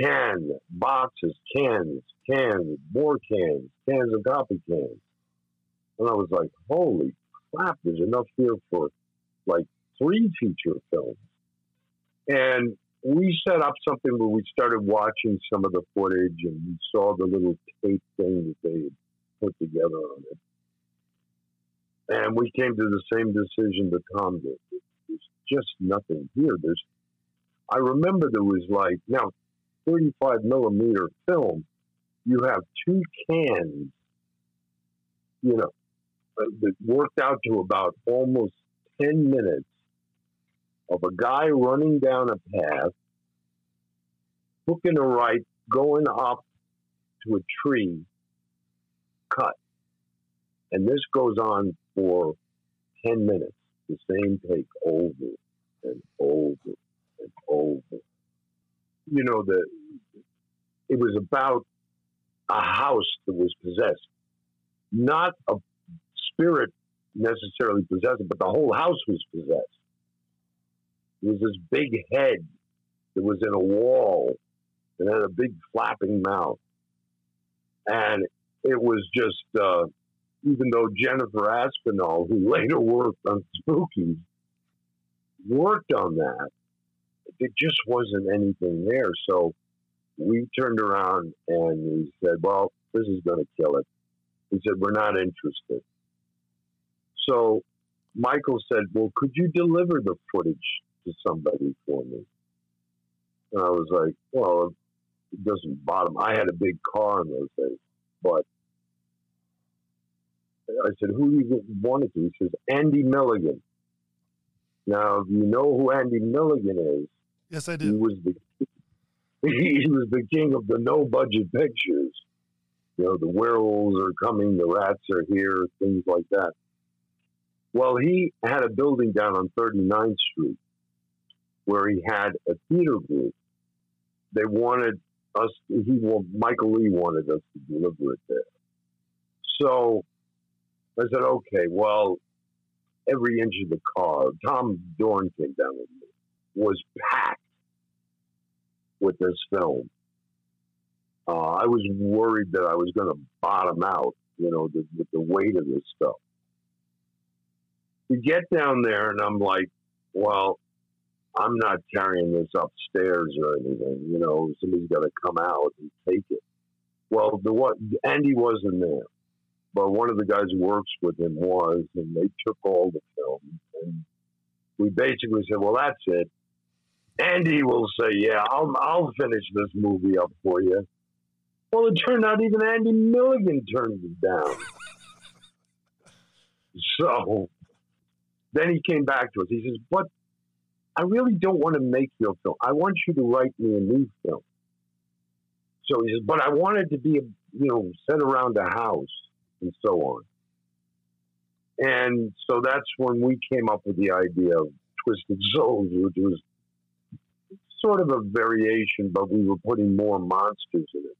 cans, boxes, cans, cans, more cans, cans of copy cans. And I was like, holy crap, there's enough here for like three feature films. And we set up something where we started watching some of the footage and we saw the little tape thing that they had put together on it. And we came to the same decision that Tom did. This just nothing here. There's, I remember there was like now, 35 millimeter film. You have two cans, you know, that worked out to about almost 10 minutes of a guy running down a path, hooking a right, going up to a tree, cut. And this goes on for 10 minutes, the same take over and over and over. You know, the, it was about a house that was possessed, not a spirit necessarily possessed, but the whole house was possessed. There was this big head that was in a wall and had a big flapping mouth. And it was just, uh, even though Jennifer Aspinall, who (laughs) later worked on Spooky, worked on that, there just wasn't anything there. So we turned around and we said, well, this is going to kill it. He said, we're not interested. So Michael said, well, could you deliver the footage to somebody for me? And I was like, well, it doesn't bother me. I had a big car in those days, but I said, who do you wanted to? He says, Andy Milligan. Now, if you know who Andy Milligan is, yes, I do. He was the (laughs) he was the king of the no budget pictures. You know, the werewolves are coming, the rats are here, things like that. Well, he had a building down on 39th Street where he had a theater group. They wanted us, he, well, Michael Lee wanted us to deliver it there. So I said, okay, well, every inch of the car, Tom Doran came down with me, was packed with this film. Uh, I was worried that I was going to bottom out, you know, the, with the weight of this stuff. We get down there, and I'm like, well, I'm not carrying this upstairs or anything. You know, somebody's got to come out and take it. Well, the what Andy wasn't there, but one of the guys who works with him was, and they took all the film, and we basically said, well, that's it. Andy will say, "Yeah, I'll I'll finish this movie up for you." Well, it turned out even Andy Milligan turned it down. (laughs) so then he came back to us. He says, "But I really don't want to make your film. I want you to write me a new film." So he says, "But I want it to be, you know, set around a house and so on." And so that's when we came up with the idea of Twisted Souls, which was sort of a variation, but we were putting more monsters in it.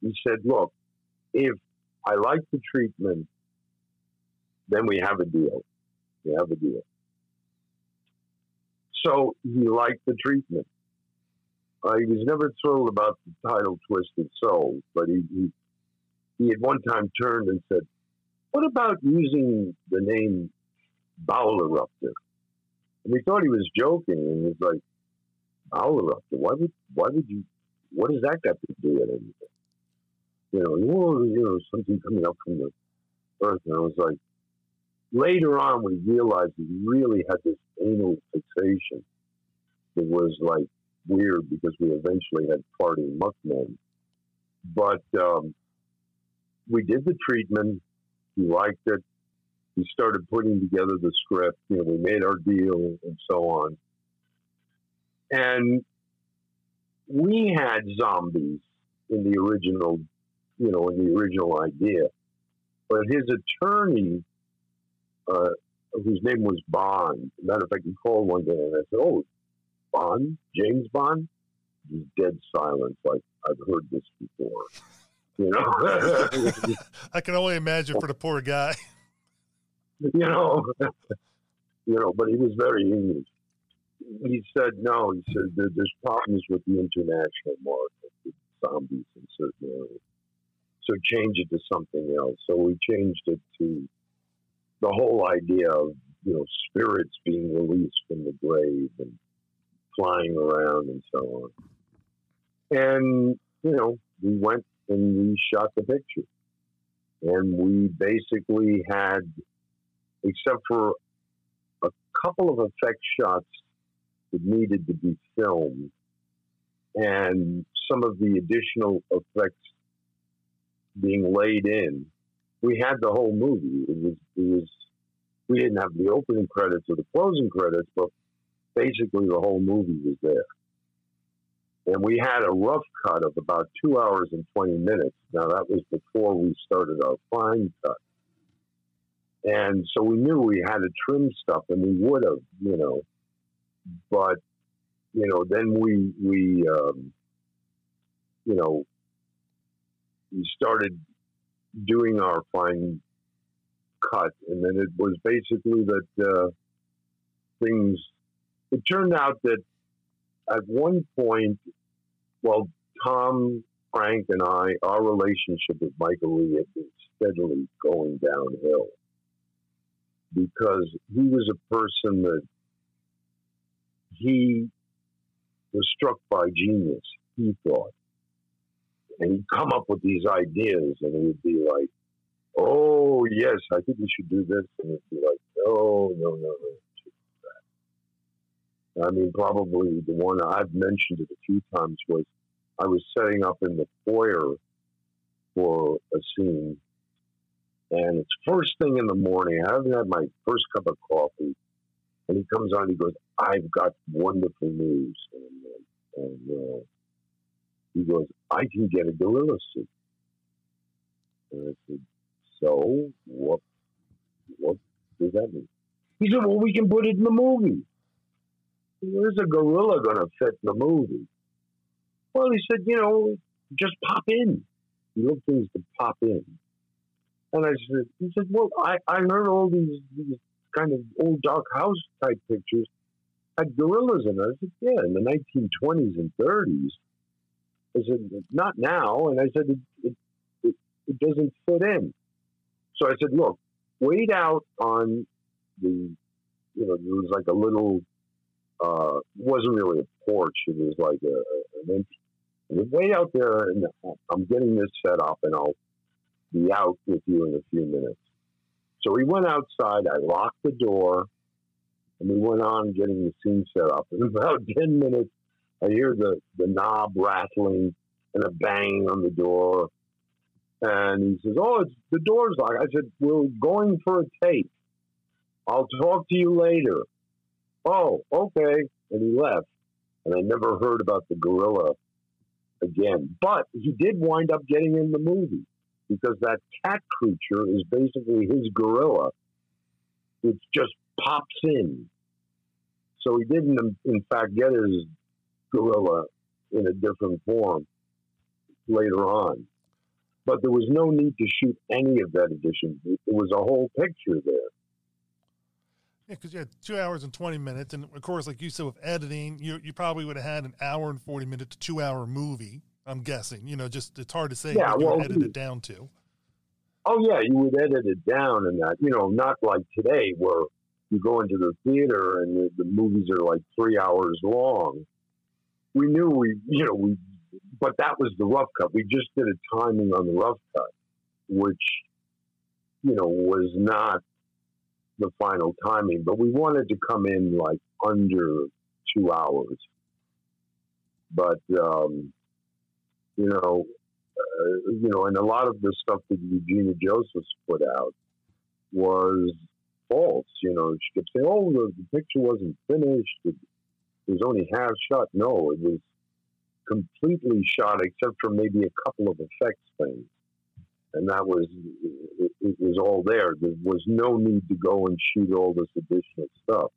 He said, look, if I like the treatment, then we have a deal. We have a deal. So he liked the treatment. Uh, he was never thrilled about the title Twisted Soul, but he, he, he at one time turned and said, what about using the name Bowel Eruptor? And we thought he was joking, and he was like, Eruptor. Why would why would you? What does that got to do with anything? You know, you know, something coming up from the earth, and I was like. Later on, we realized he really had this anal fixation. It was like weird because we eventually had party muckmen. But um, we did the treatment. He liked it. We started putting together the script. You know, we made our deal and so on. And we had zombies in the original, you know, in the original idea. But his attorney, uh, whose name was Bond, matter of fact, he called one day and I said, "Oh, Bond, James Bond." He's dead silence. Like I've heard this before. You know, (laughs) I can only imagine for the poor guy. (laughs) You know, (laughs) you know, but he was very English he said no. He said there's problems with the international market with zombies in certain areas. So change it to something else. So we changed it to the whole idea of you know spirits being released from the grave and flying around and so on. And you know we went and we shot the picture, and we basically had, except for a couple of effect shots that needed to be filmed, and some of the additional effects being laid in, we had the whole movie. It was, it was, we didn't have the opening credits or the closing credits, but basically the whole movie was there. And we had a rough cut of about two hours and 20 minutes. Now, that was before we started our fine cut. And so we knew we had to trim stuff, and we would have, you know. But, you know, then we, we um, you know, we started doing our fine cut, and then it was basically that uh, things. It turned out that at one point, well, Tom, Frank, and I, our relationship with Michael Lee had been steadily going downhill because he was a person that he was struck by genius, he thought. And he'd come up with these ideas and it would be like, oh, yes, I think we should do this. And it'd be like, no, no, no, no. I mean, probably the one I've mentioned it a few times was I was setting up in the foyer for a scene, and it's first thing in the morning. I haven't had my first cup of coffee, and he comes on. He goes, "I've got wonderful news," and, and uh, he goes, "I can get a gorilla suit." And I said, "So what? What does that mean?" He said, "Well, we can put it in the movie." Where's a gorilla going to fit in the movie? Well, he said, you know, just pop in. You look things to pop in. And I said, he said, well, I, I heard all these, these kind of old dark house type pictures had gorillas in it. I said, yeah, in the 1920s and 30s. I said, not now. And I said, it, it, it, it doesn't fit in. So I said, look, wait out on the, you know, there was like a little uh, wasn't really a porch. It was like a, an empty. Way out there, and I'm getting this set up, and I'll be out with you in a few minutes. So we went outside. I locked the door, and we went on getting the scene set up. In (laughs) about ten minutes, I hear the the knob rattling and a bang on the door. And he says, "Oh, it's the door's locked." I said, "We're going for a take. I'll talk to you later." oh, okay. And he left. And I never heard about the gorilla again. But he did wind up getting in the movie because that cat creature is basically his gorilla. It just pops in. So he didn't, um, in fact, get his gorilla in a different form later on. But there was no need to shoot any of that edition. It was a whole picture there. Yeah, because you had two hours and 20 minutes. And of course, like you said, with editing, you, you probably would have had an hour and 40 minute to two hour movie, I'm guessing. You know, just it's hard to say yeah, what well, you edit it down to. Oh, yeah, you would edit it down and that, you know, not like today where you go into the theater and the, the movies are like three hours long. We knew we, you know, we, but that was the rough cut. We just did a timing on the rough cut, which, you know, was not the final timing, but we wanted to come in like under two hours. But um, you know, uh, you know, and a lot of the stuff that Eugenia Josephs put out was false. You know, she kept saying, "Oh, the, picture wasn't finished. It, it was only half shot." No, it was completely shot, except for maybe a couple of effects things and that was it, it, was all there. There was no need to go and shoot all this additional stuff.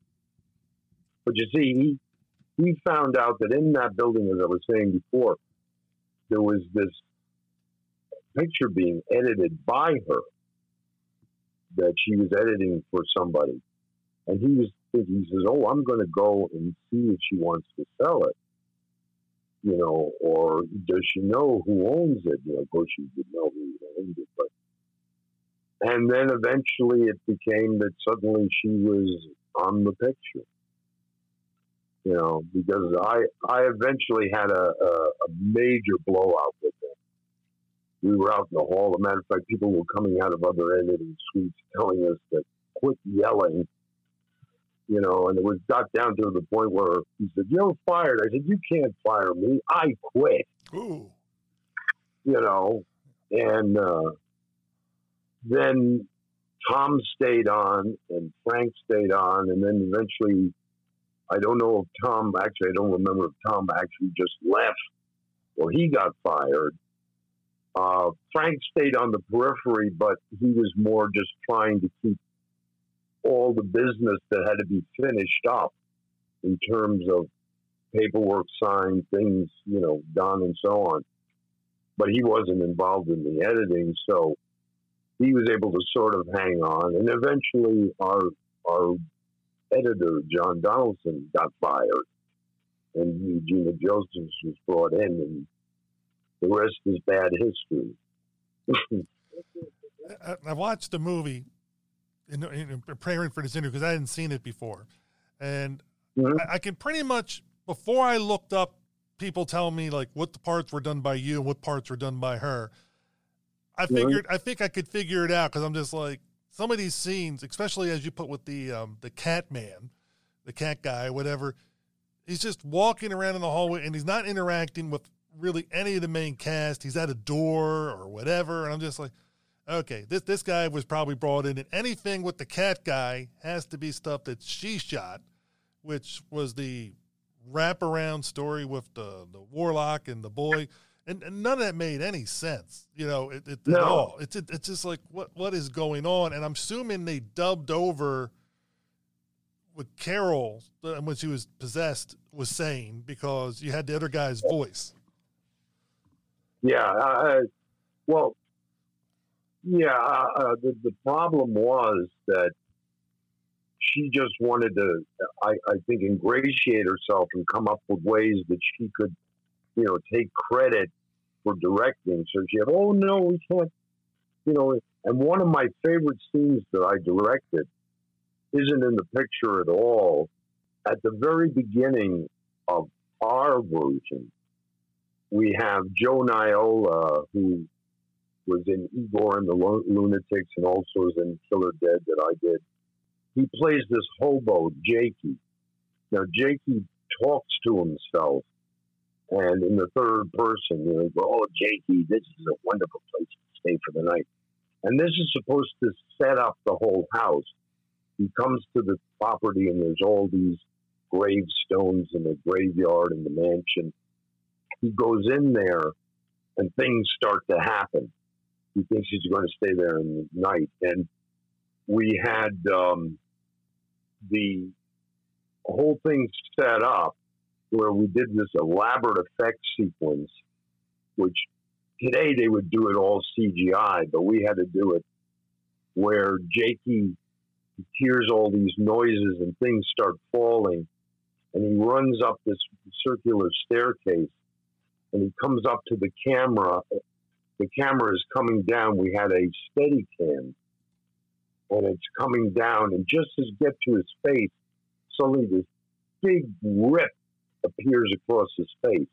But you see, he he found out that in that building, as I was saying before, there was this picture being edited by her that she was editing for somebody, and he was thinking, he says, "Oh, I'm going to go and see if she wants to sell it." you know, or does she know who owns it? You know, of course she would know who owned it, but and then eventually it became that suddenly she was on the picture. You know, because I I eventually had a, a, a major blowout with them. We were out in the hall. As a matter of fact, people were coming out of other editing suites telling us that quit yelling you know, and it was got down to the point where he said, "You're fired." I said, "You can't fire me. I quit." Ooh. You know, and uh, then Tom stayed on, and Frank stayed on, and then eventually, I don't know if Tom actually, I don't remember if Tom actually just left or he got fired. Uh, Frank stayed on the periphery, but he was more just trying to keep all the business that had to be finished up in terms of paperwork signed, things, you know, done and so on. But he wasn't involved in the editing, so he was able to sort of hang on. And eventually our our editor, John Donaldson, got fired. And Eugenia Josephs was brought in and the rest is bad history. I, I watched the movie in, in preparing for this interview because I hadn't seen it before, and mm-hmm. I, I, can pretty much before I looked up people telling me like what the parts were done by you and what parts were done by her. I mm-hmm. figured. I think I could figure it out because I'm just like some of these scenes, especially as you put with the um, the cat man, the cat guy, whatever. He's just walking around in the hallway and he's not interacting with really any of the main cast. He's at a door or whatever, and I'm just like, okay, this this guy was probably brought in, and anything with the cat guy has to be stuff that she shot, which was the wraparound story with the the warlock and the boy. And, and none of that made any sense, you know, it, it, no. at all. It's it, it's just like what what is going on, and I'm assuming they dubbed over what Carol when she was possessed was saying because you had the other guy's voice. Yeah. Uh, well, yeah. Uh, uh, the, the problem was that she just wanted to, I, I think, ingratiate herself and come up with ways that she could, you know, take credit for directing. So she had, oh no, we can't, you know. And one of my favorite scenes that I directed isn't in the picture at all. At the very beginning of our version, we have Joe Niola, who was in Igor and the Lunatics and also is in Killer Dead that I did. He plays this hobo, Jakey. Now, Jakey talks to himself, and in the third person, you know, go, oh, Jakey, this is a wonderful place to stay for the night. And this is supposed to set up the whole house. He comes to the property, and there's all these gravestones in the graveyard in the mansion he goes in there and things start to happen. He thinks he's going to stay there in the night. And we had um, the whole thing set up where we did this elaborate effect sequence, which today they would do it all CGI, but we had to do it where Jakey hears all these noises and things start falling, and he runs up this circular staircase and he comes up to the camera. The camera is coming down. We had a steady cam, and it's coming down. And just as get to his face, suddenly this big rip appears across his face.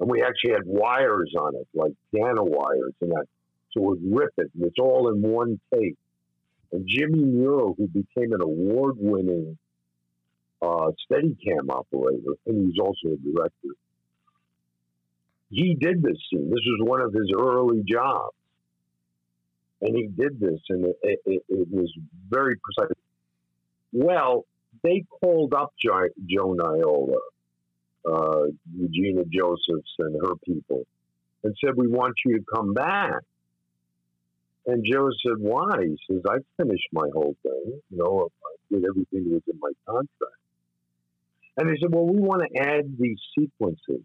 And we actually had wires on it, like piano wires, and that. So it would rip it, and it's all in one take. And Jimmy Muro, who became an award winning uh, Steadicam operator, and he's also a director, he did this scene. This was one of his early jobs. And he did this, and it, it, it was very precise. Well, they called up jo- Joe Niola, uh, Eugenia Josephs, and her people, and said, We want you to come back. And Joe said, Why? He says, I finished my whole thing. You know, I did everything that was in my contract. And they said, Well, we want to add these sequences.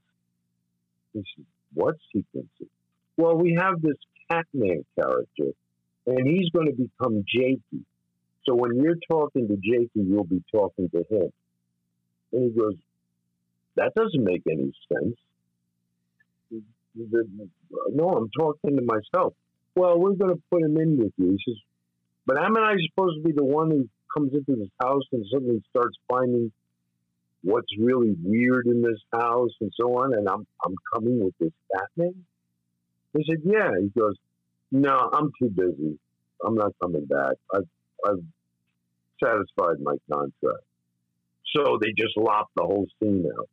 He said, What sequences? Well, we have this Catman character, and he's going to become Jakey. So when you're talking to Jakey, you'll be talking to him. And he goes, That doesn't make any sense. No, I'm talking to myself. Well, we're going to put him in with you. He says, But am I supposed to be the one who comes into this house and suddenly starts finding what's really weird in this house and so on. And I'm, I'm coming with this Batman. He said, yeah. He goes, no, I'm too busy. I'm not coming back. I've, I've satisfied my contract. So they just lopped the whole scene out.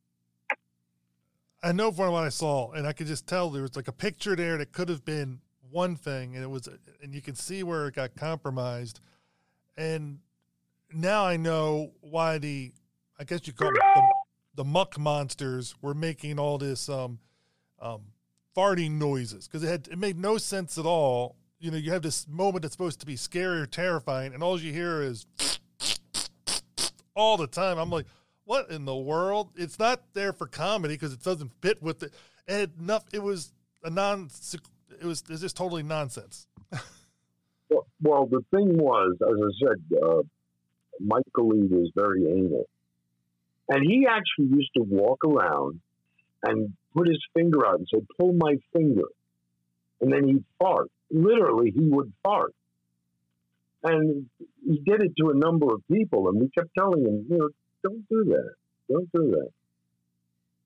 I know from what I saw, and I could just tell there was like a picture there that could have been one thing, and it was, and you can see where it got compromised. And now I know why the, I guess you call it the, the muck monsters were making all this um, um, farting noises because it had it made no sense at all. You know, you have this moment that's supposed to be scary or terrifying, and all you hear is all the time. I'm like, what in the world? It's not there for comedy because it doesn't fit with it. And it, enough, it was a non. It was it's just totally nonsense. well, well, the thing was, as I said, uh, Michael Lee was very anal, and he actually used to walk around and put his finger out and say, "Pull my finger," and then he'd fart. Literally, he would fart. And he did it to a number of people, and we kept telling him, you know, don't do that. Don't do that.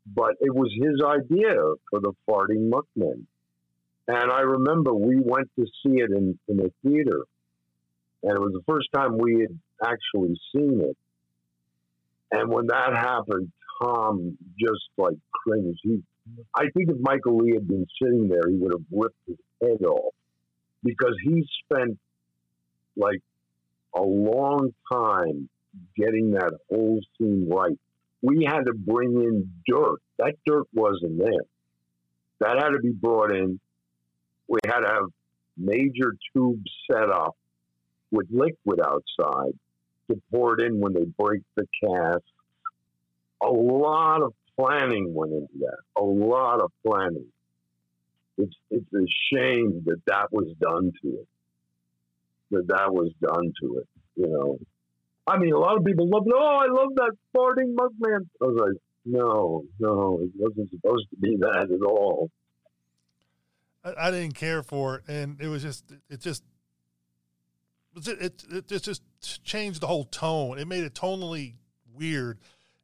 But it was his idea for the farting muckmen. And I remember we went to see it in, in a theater. And it was the first time we had actually seen it. And when that happened, Tom just like cringed. He, I think if Michael Lee had been sitting there, he would have ripped his head off because he spent like a long time getting that whole scene right. We had to bring in dirt. That dirt wasn't there. That had to be brought in. We had to have major tubes set up with liquid outside to pour it in when they break the cast. A lot of planning went into that. A lot of planning. It's it's a shame that that was done to it. That that was done to it. You know, I mean, a lot of people love. Oh, I love that farting Muckman. I was like, no, no, it wasn't supposed to be that at all. I, I didn't care for it, and it was just, it just, it, it, it just changed the whole tone. It made it tonally weird,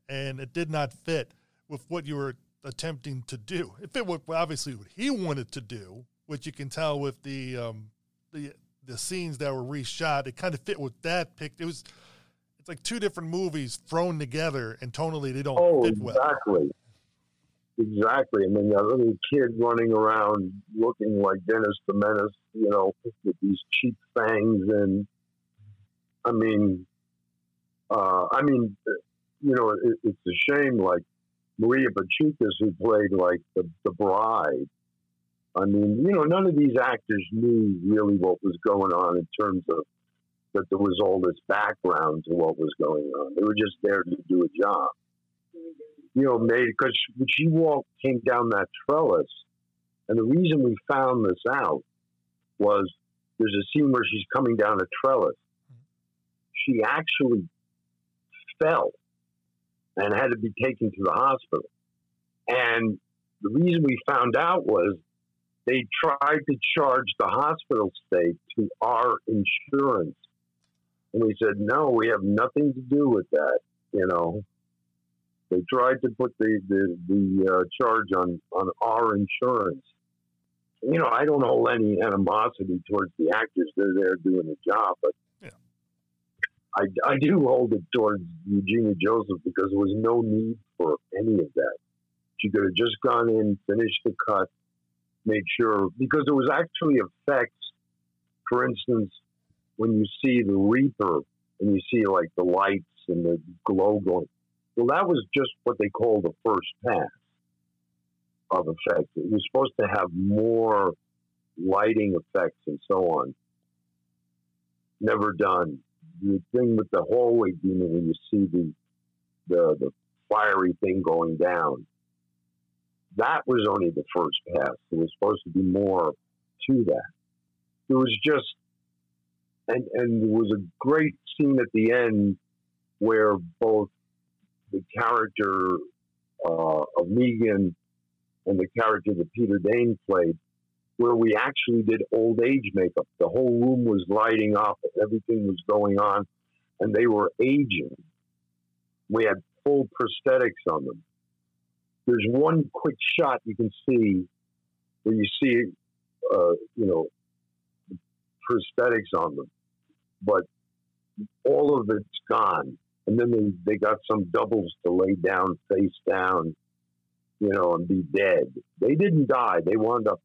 and it did not fit with what you were attempting to do. It fit with obviously what he wanted to do, which you can tell with the um, the the scenes that were reshot. It kind of fit with that pic. It was it's like two different movies thrown together, and tonally they don't oh, fit well. Exactly. Exactly. I mean, a little kid running around looking like Dennis the Menace, you know, with these cheap fangs, and I mean, uh, I mean, you know, it, it's a shame. Like Maria Pechukas, who played like the the bride. I mean, you know, none of these actors knew really what was going on in terms of that there was all this background to what was going on. They were just there to do a job. You know, made because when she walked, came down that trellis, and the reason we found this out was there's a scene where she's coming down a trellis. She actually fell and had to be taken to the hospital. And the reason we found out was they tried to charge the hospital stay to our insurance and we said, no, we have nothing to do with that. You know, they tried to put the the, the uh, charge on on our insurance. You know, I don't hold any animosity towards the actors; they're there doing the job. But yeah. I I do hold it towards Eugenia Joseph because there was no need for any of that. She could have just gone in, finished the cut, made sure because there was actually effects. For instance, when you see the Reaper and you see like the lights and the glow going. Well, that was just what they call the first pass of effects. It was supposed to have more lighting effects and so on. Never done. The thing with the hallway demon when you see the the the fiery thing going down. That was only the first pass. There was supposed to be more to that. It was just and and there was a great scene at the end where both the character uh, of Megan and the character that Peter Dain played, where we actually did old age makeup. The whole room was lighting up, everything was going on, and they were aging. We had full prosthetics on them. There's one quick shot you can see where you see, uh, you know, prosthetics on them, but all of it's gone. And then they they got some doubles to lay down face down, you know, and be dead. They didn't die. They wound up,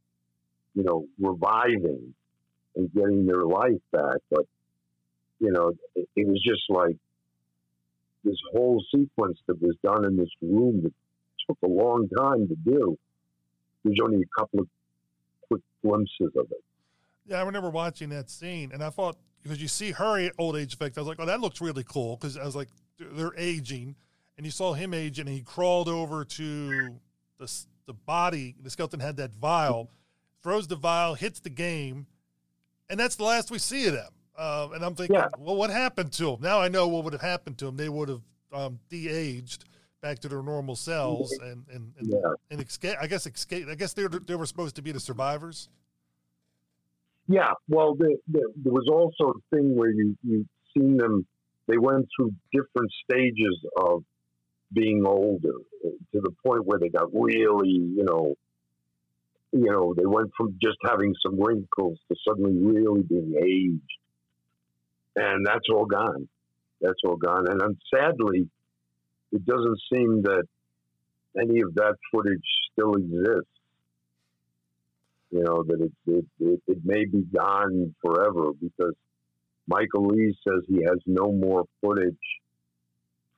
you know, reviving and getting their life back. But you know, it, it was just like this whole sequence that was done in this room that took a long time to do. There's only a couple of quick glimpses of it. Yeah, I remember watching that scene, and I thought because you see her old age effect, I was like, oh, that looks really cool because I was like, they're aging, and you saw him age, and he crawled over to the the body. The skeleton had that vial, throws the vial, hits the game, and that's the last we see of them. Uh, and I'm thinking, yeah. well, what happened to him? Now I know what would have happened to him. They would have um, de-aged back to their normal cells and and and, yeah. and escape. I guess escape. I guess they were, they were supposed to be the survivors. Yeah, well, the, the, there was also a thing where you you seen them. They went through different stages of being older to the point where they got really, you know, you know, they went from just having some wrinkles to suddenly really being aged, and that's all gone. That's all gone, and, and sadly, it doesn't seem that any of that footage still exists you know, that it, it, it, it may be gone forever because Michael Lee says he has no more footage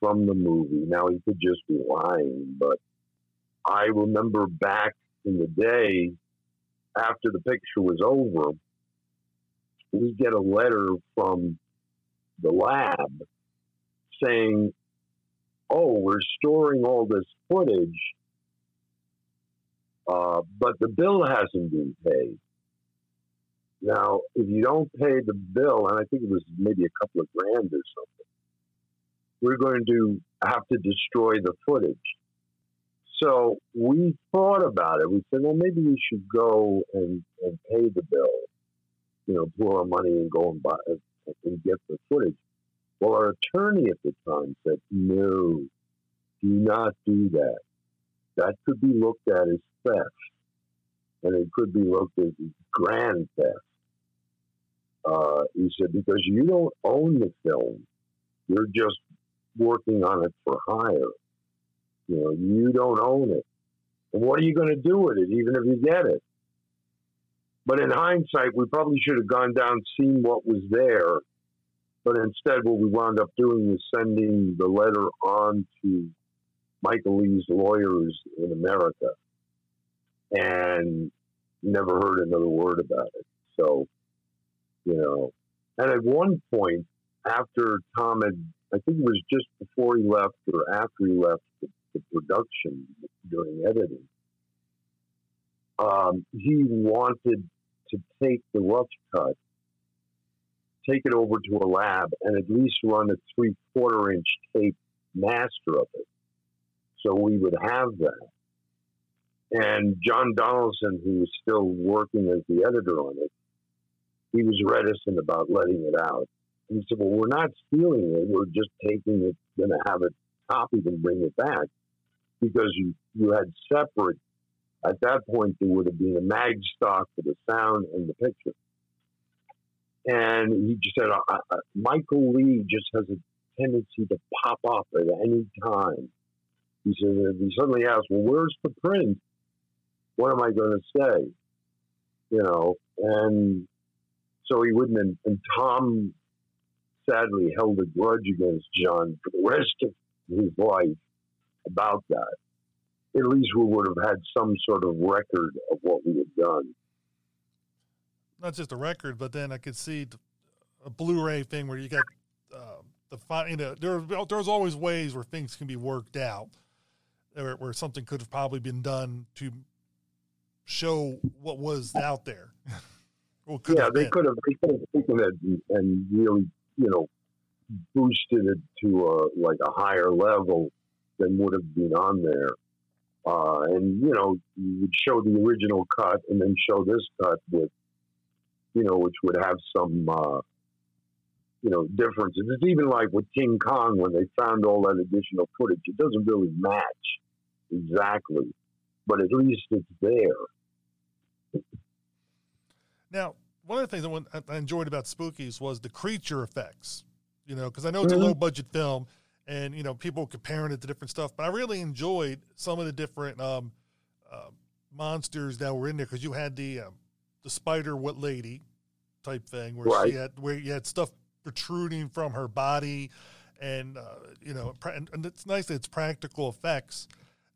from the movie. Now, he could just be lying, but I remember back in the day, after the picture was over, we get a letter from the lab saying, Oh, we're storing all this footage uh, but the bill hasn't been paid. Now, if you don't pay the bill, and I think it was maybe a couple of grand or something, we're going to have to destroy the footage. So we thought about it. We said, well, maybe we should go and, and pay the bill, you know, pour our money and go and buy and get the footage. Well, our attorney at the time said, no, do not do that. That could be looked at as theft, and it could be looked at as grand theft. Uh, he said, because you don't own the film, you're just working on it for hire. You know, you don't own it. And what are you going to do with it, even if you get it? But in hindsight, we probably should have gone down, seen what was there. But instead, what we wound up doing was sending the letter on to Michael Lee's lawyers in America and never heard another word about it. So, you know, and at one point, after Tom had, I think it was just before he left or after he left the, the production during editing, um, he wanted to take the rough cut, take it over to a lab, and at least run a three quarter inch tape master of it. So we would have that. And John Donaldson, who was still working as the editor on it, he was reticent about letting it out. He said, Well, we're not stealing it. We're just taking it, going to have it copied and bring it back. Because you, you had separate, at that point, there would have been a mag stock for the sound and the picture. And he just said, Michael Lee just has a tendency to pop up at any time. He said, if he suddenly asked, Well, where's the print? what am I going to say? You know, and so he wouldn't. And, and Tom sadly held a grudge against John for the rest of his life about that. At least we would have had some sort of record of what we had done. Not just a record, but then I could see a Blu-ray thing where you got uh, the fine. you know there there's always ways where things can be worked out, where, where something could have probably been done to show what was out there. (laughs) yeah, they could have they could have taken it and, and really, you know, boosted it to a like a higher level than would have been on there. Uh, and you know, you would show the original cut and then show this cut with, you know, which would have some, uh, you know, differences. It's even like with King Kong when they found all that additional footage. It doesn't really match exactly, but at least it's there. Now, one of the things that I enjoyed about Spookies was the creature effects. You know, because I know it's mm-hmm. a low budget film, and you know people comparing it to different stuff. But I really enjoyed some of the different um, uh, monsters that were in there because you had the um, the spider what lady type thing where Right. she had where you had stuff protruding from her body, and uh, you know, and, and it's nice that it's practical effects.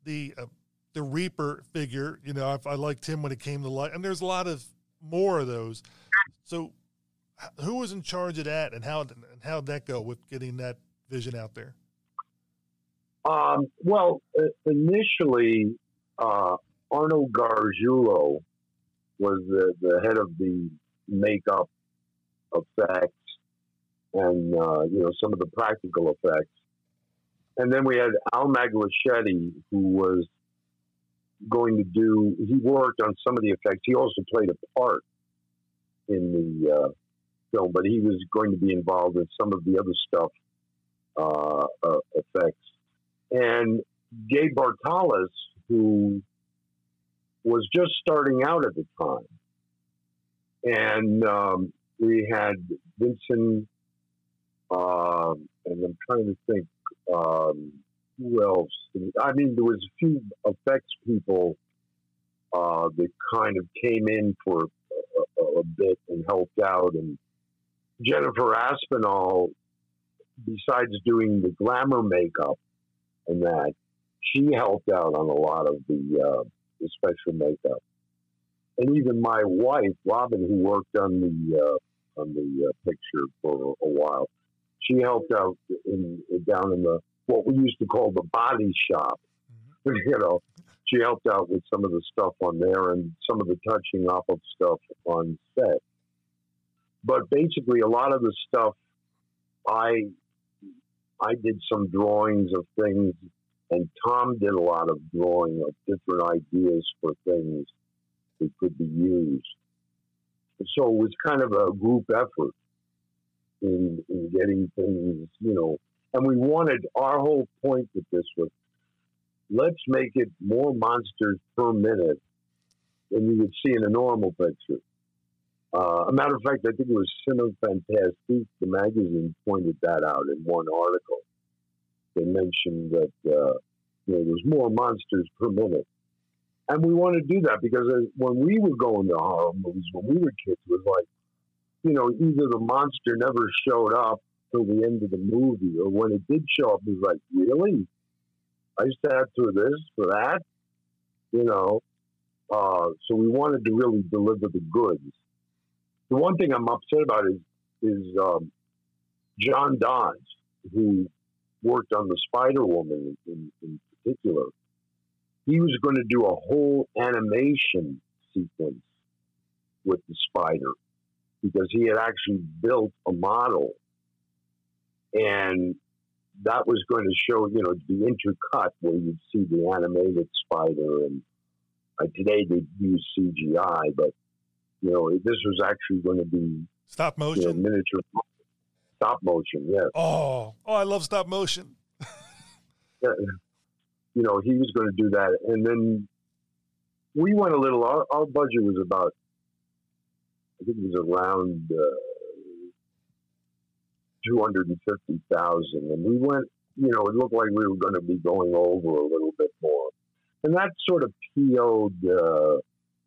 The uh, the Reaper figure, you know, I, I liked him when it came to light, and there's a lot of more of those. So, who was in charge of that, and how and how did that go with getting that vision out there? Um, well, initially, uh, Arno was the, the head of the makeup effects and, uh, you know, some of the practical effects. And then we had Al Magliochetti, who was going to do, he worked on some of the effects. He also played a part in the uh, film, but he was going to be involved in some of the other stuff, uh, uh, effects and Gabe Bartalos, who was just starting out at the time. And um, we had Vincent, um, and I'm trying to think um, who else. I mean, there was a few effects people uh, that kind of came in for a, a, bit and helped out. And Jennifer Aspinall, besides doing the glamour makeup, and that she helped out on a lot of the, uh, the special makeup. And even my wife, Robin, who worked on the uh, on the uh, picture for a while, she helped out in, down in the what we used to call the body shop. Mm-hmm. (laughs) you know, she helped out with some of the stuff on there and some of the touching up of stuff on set. But basically, a lot of the stuff I I did some drawings of things, and Tom did a lot of drawing of different ideas for things that could be used. So it was kind of a group effort in, in getting things, you know. And we wanted our whole point with this was let's make it more monsters per minute than you would see in a normal picture. Uh, a matter of fact, I think it was Cinema Fantastique, the magazine, pointed that out in one article. They mentioned that uh, you know, there's more monsters per minute. And we want to do that because uh, when we were going to horror movies, when we were kids, it was like, you know, either the monster never showed up till the end of the movie, or when it did show up, it was like, really? I sat through this for that? You know? Uh, so we wanted to really deliver the goods the one thing I'm upset about is is um, John Dods, who worked on the Spider Woman in, in particular. He was going to do a whole animation sequence with the spider because he had actually built a model, and that was going to show, you know, the intercut where you'd see the animated spider. And uh, today they use CGI, but you know, this was actually going to be Stop you know, motion. miniature stop motion. Yes, Oh, oh, I love stop motion. (laughs) yeah, you know, he was going to do that, and then we went a little. Our, our budget was about, I think it was around uh, two hundred and fifty thousand, and we went. You know, it looked like we were going to be going over a little bit more, and that sort of PO'd uh,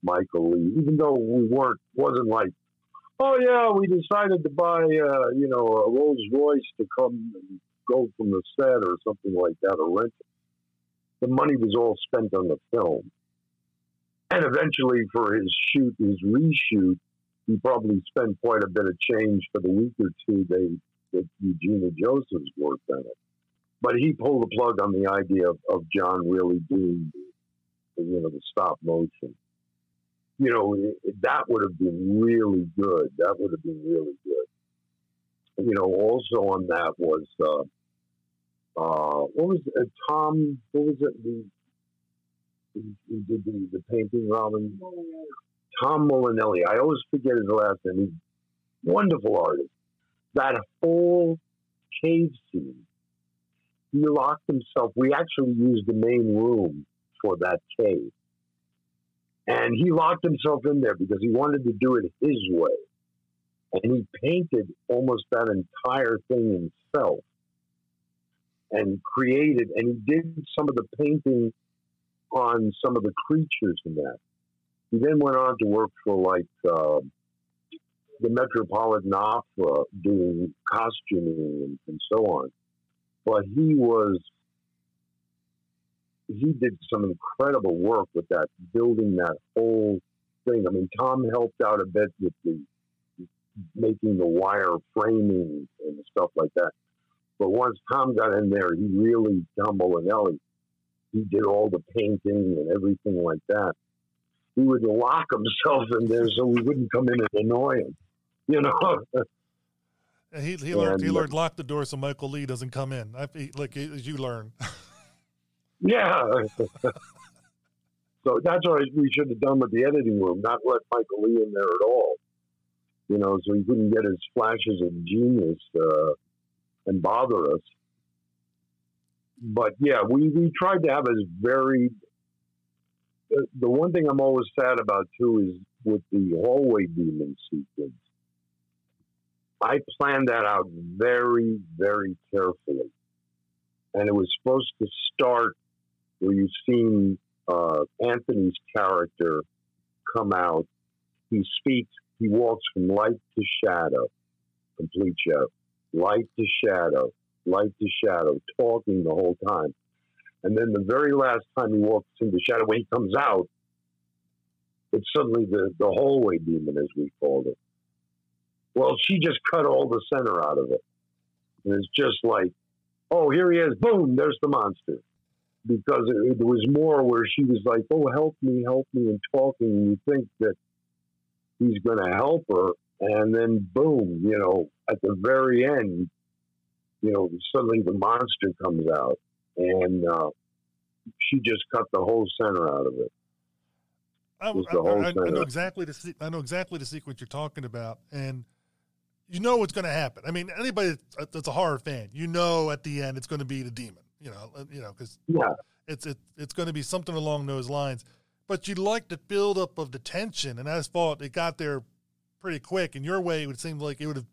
Michael Lee, even though we weren't. Wasn't like, oh yeah, we decided to buy, uh, you know, a Rolls Royce to come and go from the set or something like that, or rent it. The money was all spent on the film. And eventually, for his shoot, his reshoot, he probably spent quite a bit of change for the week or two they that Eugenia Josephs worked on it. But he pulled the plug on the idea of, of John really doing, you know, the stop motion. You know, it- that would have been really good. That would have been really good. You know, also on that was uh, uh, what was it? Uh, Tom? What was it? The he did the, the painting, Robin. Tom Molinelli. I always forget his last name. He's wonderful artist. That whole cave scene, he locked himself. We actually used the main room for that cave. And he locked himself in there because he wanted to do it his way. And he painted almost that entire thing himself. and created, and he did some of the painting on some of the creatures in that. He then went on to work for like uh, the Metropolitan Opera, doing costuming and, and so on. But he was he did some incredible work with that, building that whole thing. I mean, Tom helped out a bit with the making the wire framing and stuff like that. But once Tom got in there, he really, Tom Molinelli, he did all the painting and everything like that. He would lock himself in there so we wouldn't come in and annoy him, you know. he he learned he learned lock the door so Michael Lee doesn't come in. I, like as you learn. yeah. so that's what we should have done with the editing room, not let Michael Lee in there at all. You know, so he couldn't get his flashes of genius uh, and bother us but yeah, we, we tried to have as varied. The, one thing I'm always sad about too is with the hallway demon sequence. I planned that out very, very carefully, and it was supposed to start where you've seen uh, Anthony's character come out. He speaks. He walks from light to shadow, complete shadow, light to shadow, light to shadow, talking the whole time. And then the very last time he walks into shadow, when he comes out, it's suddenly the, the hallway demon, as we called it. Well, she just cut all the center out of it. And it's just like, oh, here he is, boom, there's the monster. Because it, it was more where she was like, oh, help me, help me, and talking. And you think that he's going to help her. And then, boom, you know, at the very end, you know, suddenly the monster comes out, and uh, she just cut the whole center out of it. I, I, I, know exactly the I know exactly the sequence you're talking about, and you know what's going to happen. I mean, anybody that's a horror fan, you know, at the end it's going to be the demon. You know, uh, you know, because yeah. it's it, it's going to be something along those lines. But you like the buildup of the tension, and as fault it got there pretty quick. In your way, it would seem like it would have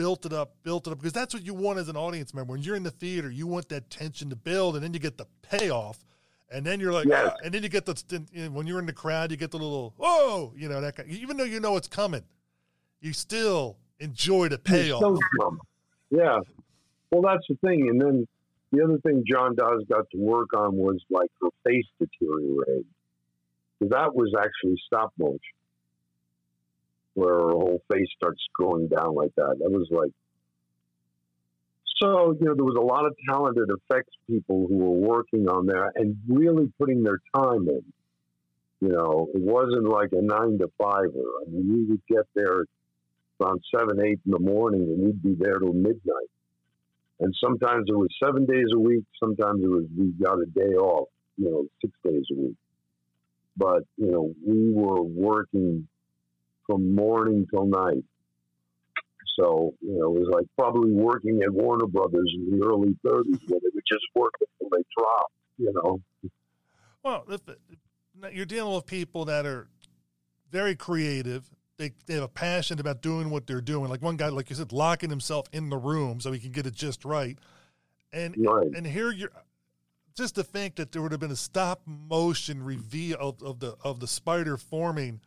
built it up, built it up, because that's what you want as an audience member. When you're in the theater, you want that tension to build, and then you get the payoff, and then you're like, yes. Ah, and then you get the when you're in the crowd, you get the little whoa, you know that kind, even though you know it's coming, you still enjoy the payoff. Yeah, well, that's the thing, and then the other thing John Dods got to work on was like her face deteriorating. That was actually stop motion where her whole face starts going down like that. That was like, so, you know, there was a lot of talented effects people who were working on there and really putting their time in. You know, it wasn't like a nine to fiver. I mean, we would get there around seven, eight in the morning and we'd be there till midnight. And sometimes it was seven days a week. Sometimes it was we got a day off, you know, six days a week. But, you know, we were working from morning till night. So, you know, it was like probably working at Warner Brothers in the early 30s where they would just work until they dropped, you know. Well, if, if you're dealing with people that are very creative. They, they have a passion about doing what they're doing. Like one guy, like you said, locking himself in the room so he can get it just right. And right. and here you're just to think that there would have been a stop motion reveal of, of the of the spider forming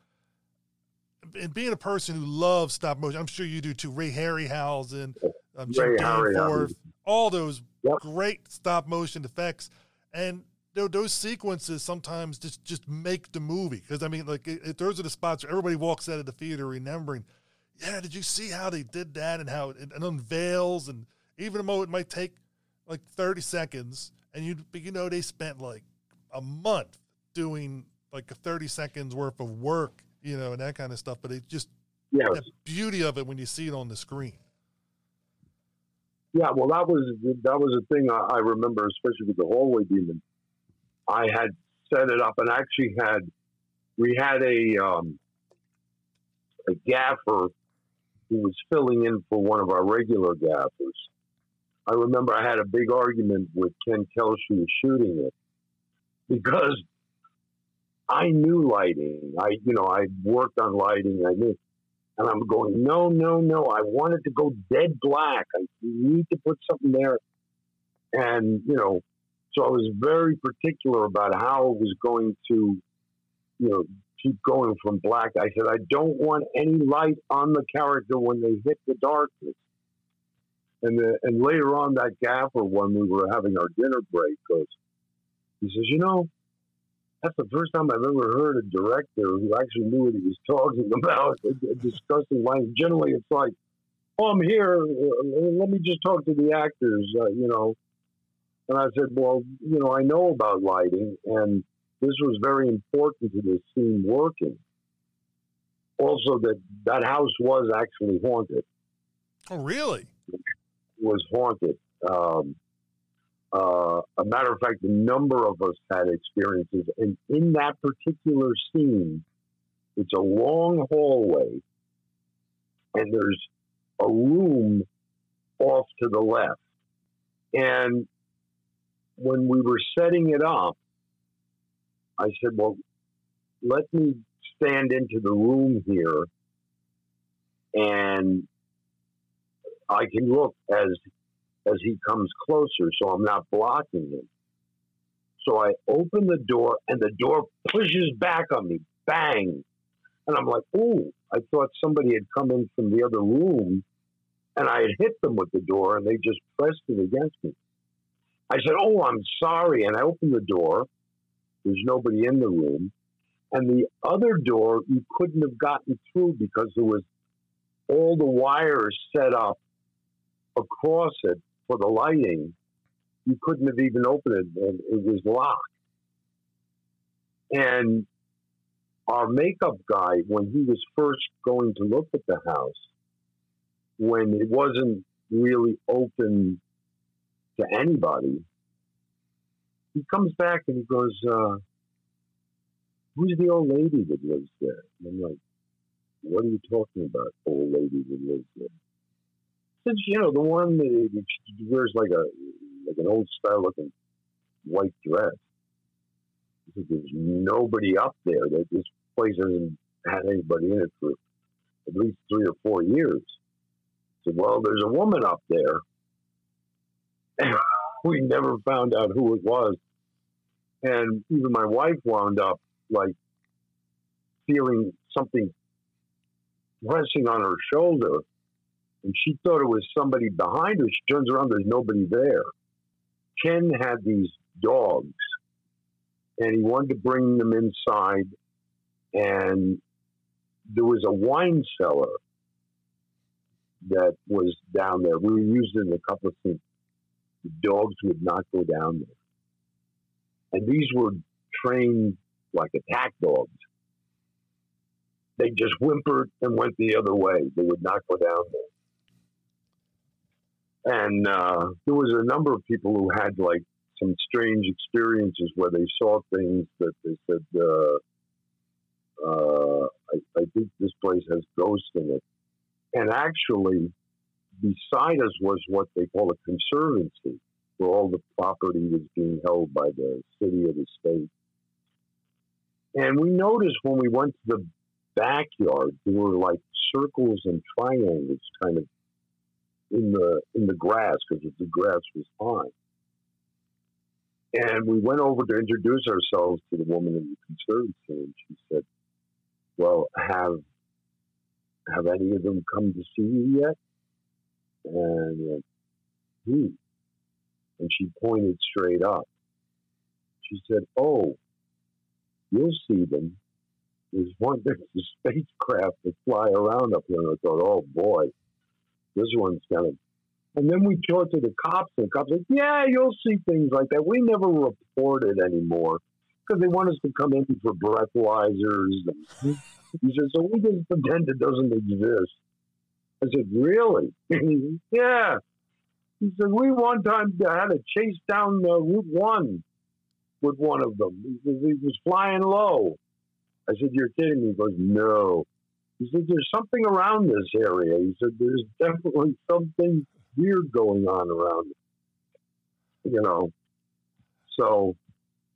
and being a person who loves stop motion, I'm sure you do too. Ray Harryhausen, um, Jim Danforth, all those yep. great stop motion effects, and those sequences sometimes just just make the movie. Because I mean, like it, those are the spots where everybody walks out of the theater remembering. Yeah, did you see how they did that and how it, it unveils and even though it might take like 30 seconds and you you know they spent like a month doing like a 30 seconds worth of work you know, and that kind of stuff. But it just yes. the beauty of it when you see it on the screen. Yeah, well, that was that was a thing I, I remember, especially with the hallway demon. I had set it up and actually had we had a um, a gaffer who was filling in for one of our regular gaffers. I remember I had a big argument with Ken who was shooting it because I knew lighting. I, you know, I worked on lighting. I knew, and I'm going, no, no, no. I wanted to go dead black. I need to put something there. And, you know, so I was very particular about how it was going to, you know, keep going from black. I said, I don't want any light on the character when they hit the darkness. And the, and later on, that gaffer, when we were having our dinner break, goes, he says, you know, that's the first time I've ever heard a director who actually knew what he was talking (laughs) about discussing lighting. Generally, it's like, oh, I'm here. Uh, let me just talk to the actors, uh, you know. And I said, well, you know, I know about lighting, and this was very important to the scene working. Also, that that house was actually haunted. Oh, really? It was haunted. Um, uh, a matter of fact, a number of us had experiences, and in that particular scene, it's a long hallway, and there's a room off to the left. And when we were setting it up, I said, Well, let me stand into the room here and I can look as as he comes closer so I'm not blocking him. So I open the door and the door pushes back on me. Bang. And I'm like, oh, I thought somebody had come in from the other room and I had hit them with the door and they just pressed it against me. I said, oh, I'm sorry. And I opened the door. There's nobody in the room. And the other door, you couldn't have gotten through because there was all the wires set up across it for the lighting. You couldn't have even opened it, and it was locked. And our makeup guy, when he was first going to look at the house, when it wasn't really open to anybody, he comes back and he goes, uh, Who's the old lady that lives there? And I'm like, What are you talking about, old lady that lives there? Since, you know, the one that wears like a like an old style looking white dress. There's nobody up there. That this place hasn't had anybody in it for at least three or four years. I said, well, there's a woman up there. And (laughs) we never found out who it was. And even my wife wound up like feeling something pressing on her shoulder. And she thought it was somebody behind her. She turns around, there's nobody there. Ken had these dogs and he wanted to bring them inside. And there was a wine cellar that was down there. We used it in a couple of things. The dogs would not go down there. And these were trained like attack dogs. They just whimpered and went the other way. They would not go down there. And uh, there was a number of people who had like some strange experiences where they saw things that they said, uh, uh, I, I think this place has ghosts in it. And actually, beside us was what they call a conservancy, where all the property was being held by the city or the state. And we noticed when we went to the backyard, there were like circles and triangles kind of in the in the grass because the grass was fine. And we went over to introduce ourselves to the woman in the conservancy, and she said, "Well, have have any of them come to see you yet?" And who? And she pointed straight up. She said, "Oh, you'll see them. There's one. (laughs) There's a spacecraft that fly around up here." And I thought, "Oh boy, this one's gonna." And then we talked to the cops, and the cops like, "Yeah, you'll see things like that. We never report it anymore because they want us to come in for breathalyzers." (laughs) He said, "So we just pretend it doesn't exist." I said, "Really?" (laughs) yeah. He said, "We one time had to chase down uh, Route One with one of them. He, he was flying low." I said, "You're kidding me?" He goes, "No." He said, "There's something around this area." He said, "There's definitely something weird going on around it." You know, so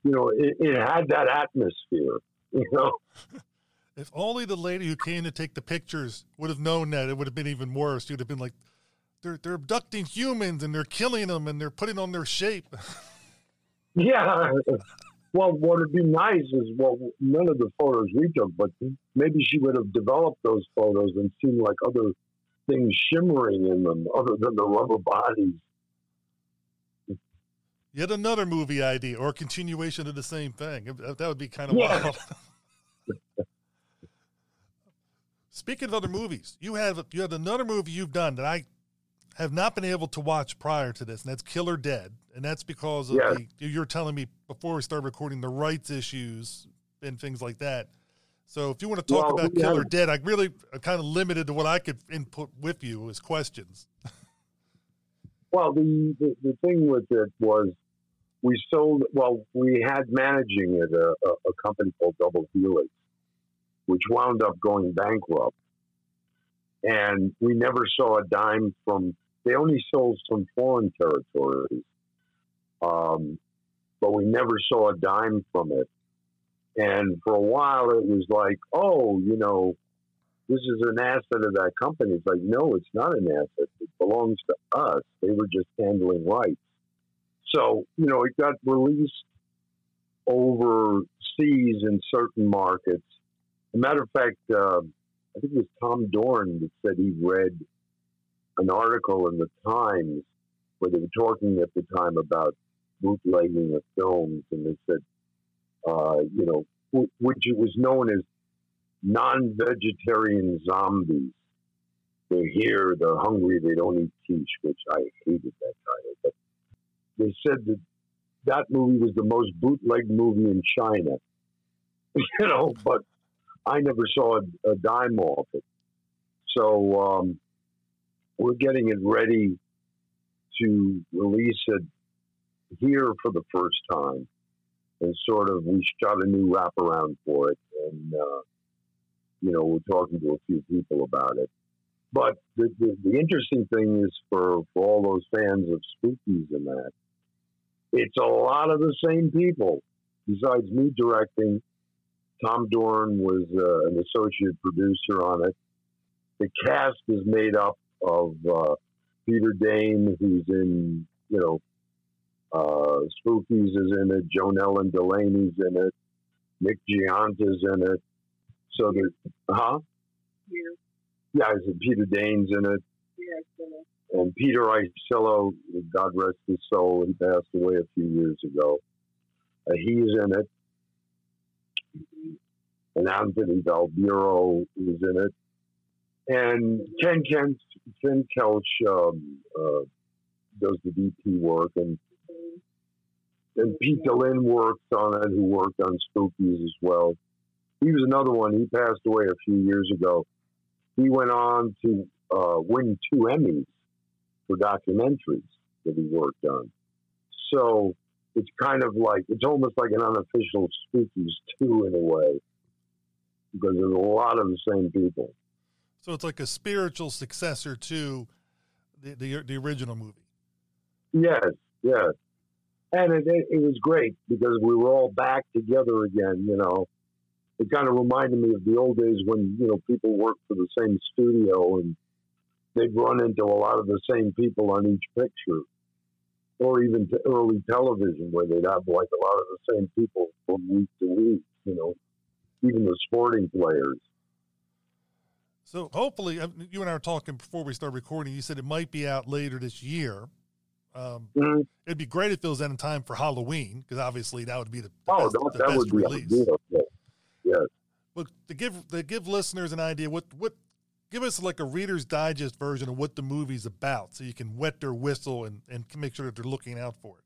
you know, it, it had that atmosphere. You know. (laughs) If only the lady who came to take the pictures would have known that, it would have been even worse. You'd have been like, they're they're abducting humans and they're killing them and they're putting on their shape. (laughs) Yeah. (laughs) Well, what would be nice is well, none of the photos we took, but maybe she would have developed those photos and seen like other things shimmering in them other than the rubber bodies. Yet another movie idea or continuation of the same thing. That would be kind of Yeah. wild. (laughs) Speaking of other movies, you have you have another movie you've done that I have not been able to watch prior to this, and that's Killer Dead, and that's because of Yeah. the you're telling me before we start recording the rights issues and things like that. So if you want to talk Well, about we Killer Dead, I really am kind of limited to what I could input with you as questions. Well, the, the, the thing with it was we sold, well, we had managing it a, a, a company called Double Helix, which wound up going bankrupt. And we never saw a dime from, they only sold some foreign territories. Um, but we never saw a dime from it. And for a while, it was like, oh, you know, this is an asset of that company. It's like, no, it's not an asset. It belongs to us. They were just handling rights. So, you know, it got released overseas in certain markets. As a matter of fact, uh, I think it was Tom Doran that said he read an article in the Times where they were talking at the time about bootlegging of films, and they said, uh, you know, which it was known as non-vegetarian zombies. They're here, they're hungry, they don't eat quiche, which I hated that title. But they said that that movie was the most bootleg movie in China. (laughs) you know, but I never saw a, a dime off it. So um, we're getting it ready to release it here for the first time. And sort of, we shot a new wraparound for it. And, uh, you know, we're talking to a few people about it. But the, the, the interesting thing is for, for all those fans of Spookies and that, it's a lot of the same people. Besides me directing, Tom Doran was uh, an associate producer on it. The cast is made up of uh, Peter Dain, who's in, you know, uh, Spookies is in it. Joan Ellen Delaney's in it. Nick Gionta's in it. So there's, huh? Yeah, Yeah, I said Peter Dain's in it. Yeah, And Peter Iasillo, God rest his soul, he passed away a few years ago. Uh, he's in it. And Anthony Valbiro is in it. And Ken Ken, Ken Kelsch um, uh, does the DP work. And and Pete Lynn works on it, who worked on Spookies as well. He was another one. He passed away a few years ago. He went on to uh, win two Emmys for documentaries that he worked on. So it's kind of like it's almost like an unofficial Spookies too, in a way, because there's a lot of the same people. So it's like a spiritual successor to the the, the original movie. Yes, yes. And it, it, it was great because we were all back together again, you know. It kind of reminded me of the old days when, you know, people worked for the same studio and they'd run into a lot of the same people on each picture. Or even to early television where they'd have like a lot of the same people from week to week, you know, even the sporting players. So hopefully, uh, you and I were talking before we start recording. You said it might be out later this year. Um, Mhm. it'd be great if it was in time for Halloween, because obviously that would be the, the Oh, best, that, the that would be release. ideal. Yes. yes. But to give to give listeners an idea, what what give us like a Reader's Digest version of what the movie's about, so you can wet their whistle and and make sure that they're looking out for it.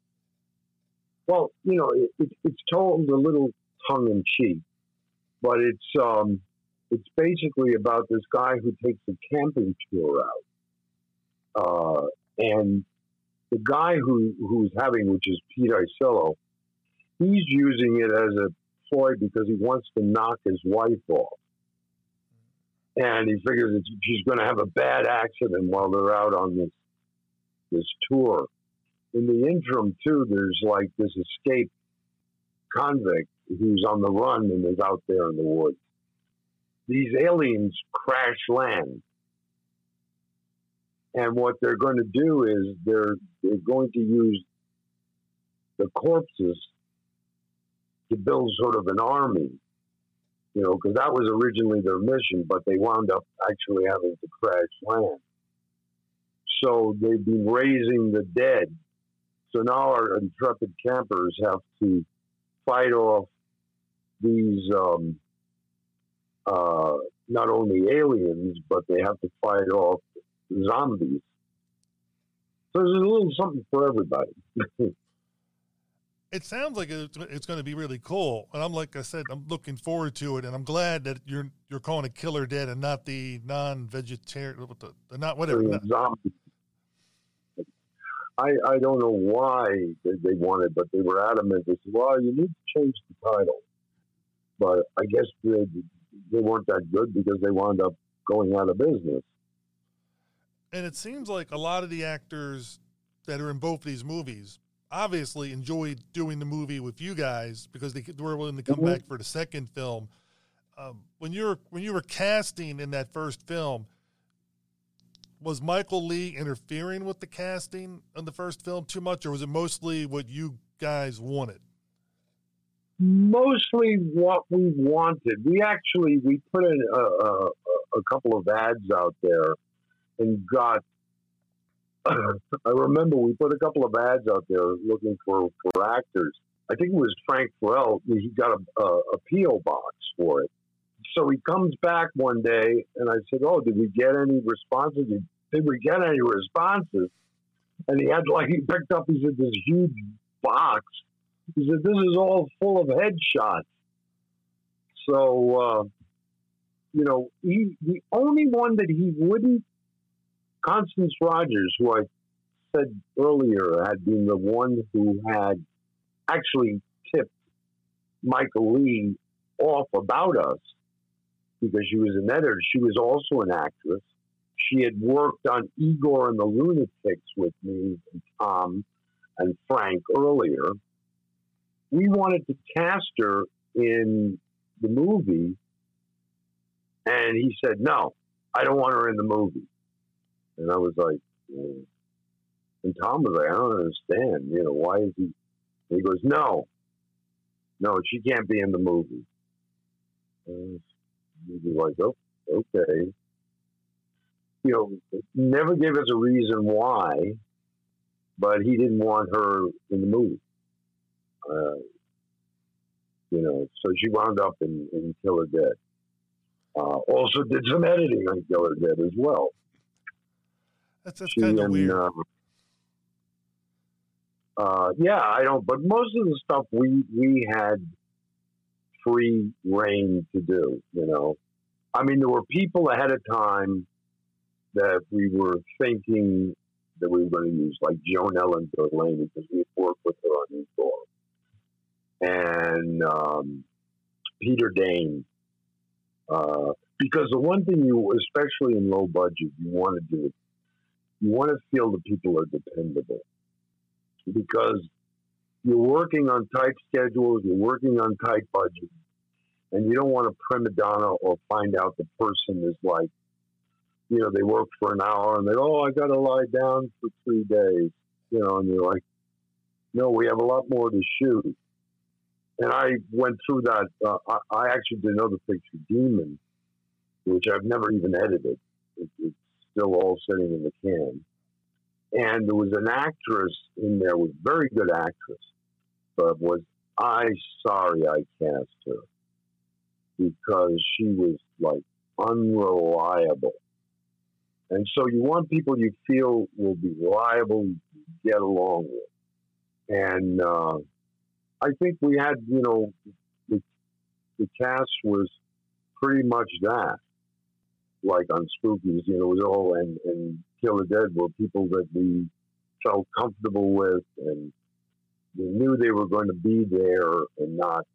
Well, you know, it, it, it's told a little tongue in cheek, but it's um, it's basically about this guy who takes a camping tour out, uh, and the guy who who's having, which is Pete Iasillo, he's using it as a ploy because he wants to knock his wife off, and he figures that she's going to have a bad accident while they're out on this this tour. In the interim too there's like this escaped convict who's on the run and is out there in the woods these aliens crash land And what they're going to do is they're they're going to use the corpses to build sort of an army, you know, because that was originally their mission, but they wound up actually having to crash land. So they've been raising the dead. So now our intrepid campers have to fight off these um, uh, not only aliens, but they have to fight off zombies. So there's a little something for everybody. (laughs) it sounds like it's, it's going to be really cool, and I'm like I said, I'm looking forward to it, and I'm glad that you're you're calling it Killer Dead and not the non-vegetarian, the, the not whatever. Not, zombies. I, I don't know why they wanted, but they were adamant. They said, "Well, you need to change the title." But I guess they they weren't that good because they wound up going out of business. And it seems like a lot of the actors that are in both these movies obviously enjoyed doing the movie with you guys because they were willing to come mm-hmm. back for the second film. Um, when you were when you were casting in that first film, was Michael Lee interfering with the casting in the first film too much, or was it mostly what you guys wanted? Mostly what we wanted. We actually we put in a, a, a couple of ads out there and got. (clears throat) I remember we put a couple of ads out there looking for, for actors. I think it was Frank Farrell. He got a, a, a PO box for it. So he comes back one day, and I said, "Oh, did we get any responses? Did we get any responses?" And he had like he picked up. He said, "This huge box." He said, "This is all full of headshots." So, uh, you know, he the only one that he wouldn't Constance Rogers, who I said earlier had been the one who had actually tipped Michael Lee off about us because she was an editor. She was also an actress. She had worked on Igor and the Lunatics with me and Tom and Frank earlier. We wanted to cast her in the movie, and he said, No, I don't want her in the movie. And I was like, and Tom was like, I don't understand. You know, why is he? And he goes, no, no, she can't be in the movie. And he was like, oh, okay. You know, never gave us a reason why, but he didn't want her in the movie. Uh, you know, so she wound up in, in Killer Dead. Uh, also did some editing on Killer Dead as well. That's, that's kind of weird. Uh, uh, yeah, I don't. But most of the stuff we we had free reign to do. You know, I mean, there were people ahead of time that we were thinking that we were going to use, like Joan Ellen Delaney, because we worked with her on Igor, and um, Peter Dain. Uh, because the one thing you, especially in low budget, you want to do you want to feel that people are dependable because you're working on tight schedules, you're working on tight budgets, and you don't want a prima donna or find out the person is like, you know, they work for an hour and they, oh, I got to lie down for three days, you know, and you're like, no, we have a lot more to shoot. And I went through that. Uh, I, I, actually did another picture, Demon, which I've never even edited. It, it's still all sitting in the can. And there was an actress in there, was very good actress, but was I sorry I cast her because she was like unreliable. And so you want people you feel will be reliable, get along with. And uh, I think we had, you know, the, the cast was pretty much that like on Spookies, you know, it was all and, and Killer Dead were people that we felt comfortable with and we knew they were going to be there and not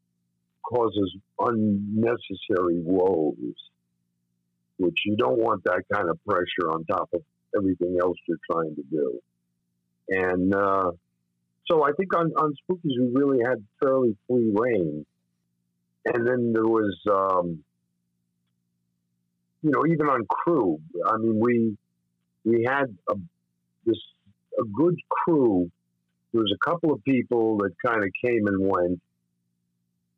cause us unnecessary woes, which you don't want that kind of pressure on top of everything else you're trying to do. And uh, so I think on, on Spookies, we really had fairly free reign. And then there was um, you know, even on crew, I mean, we we had a this a good crew. There was a couple of people that kind of came and went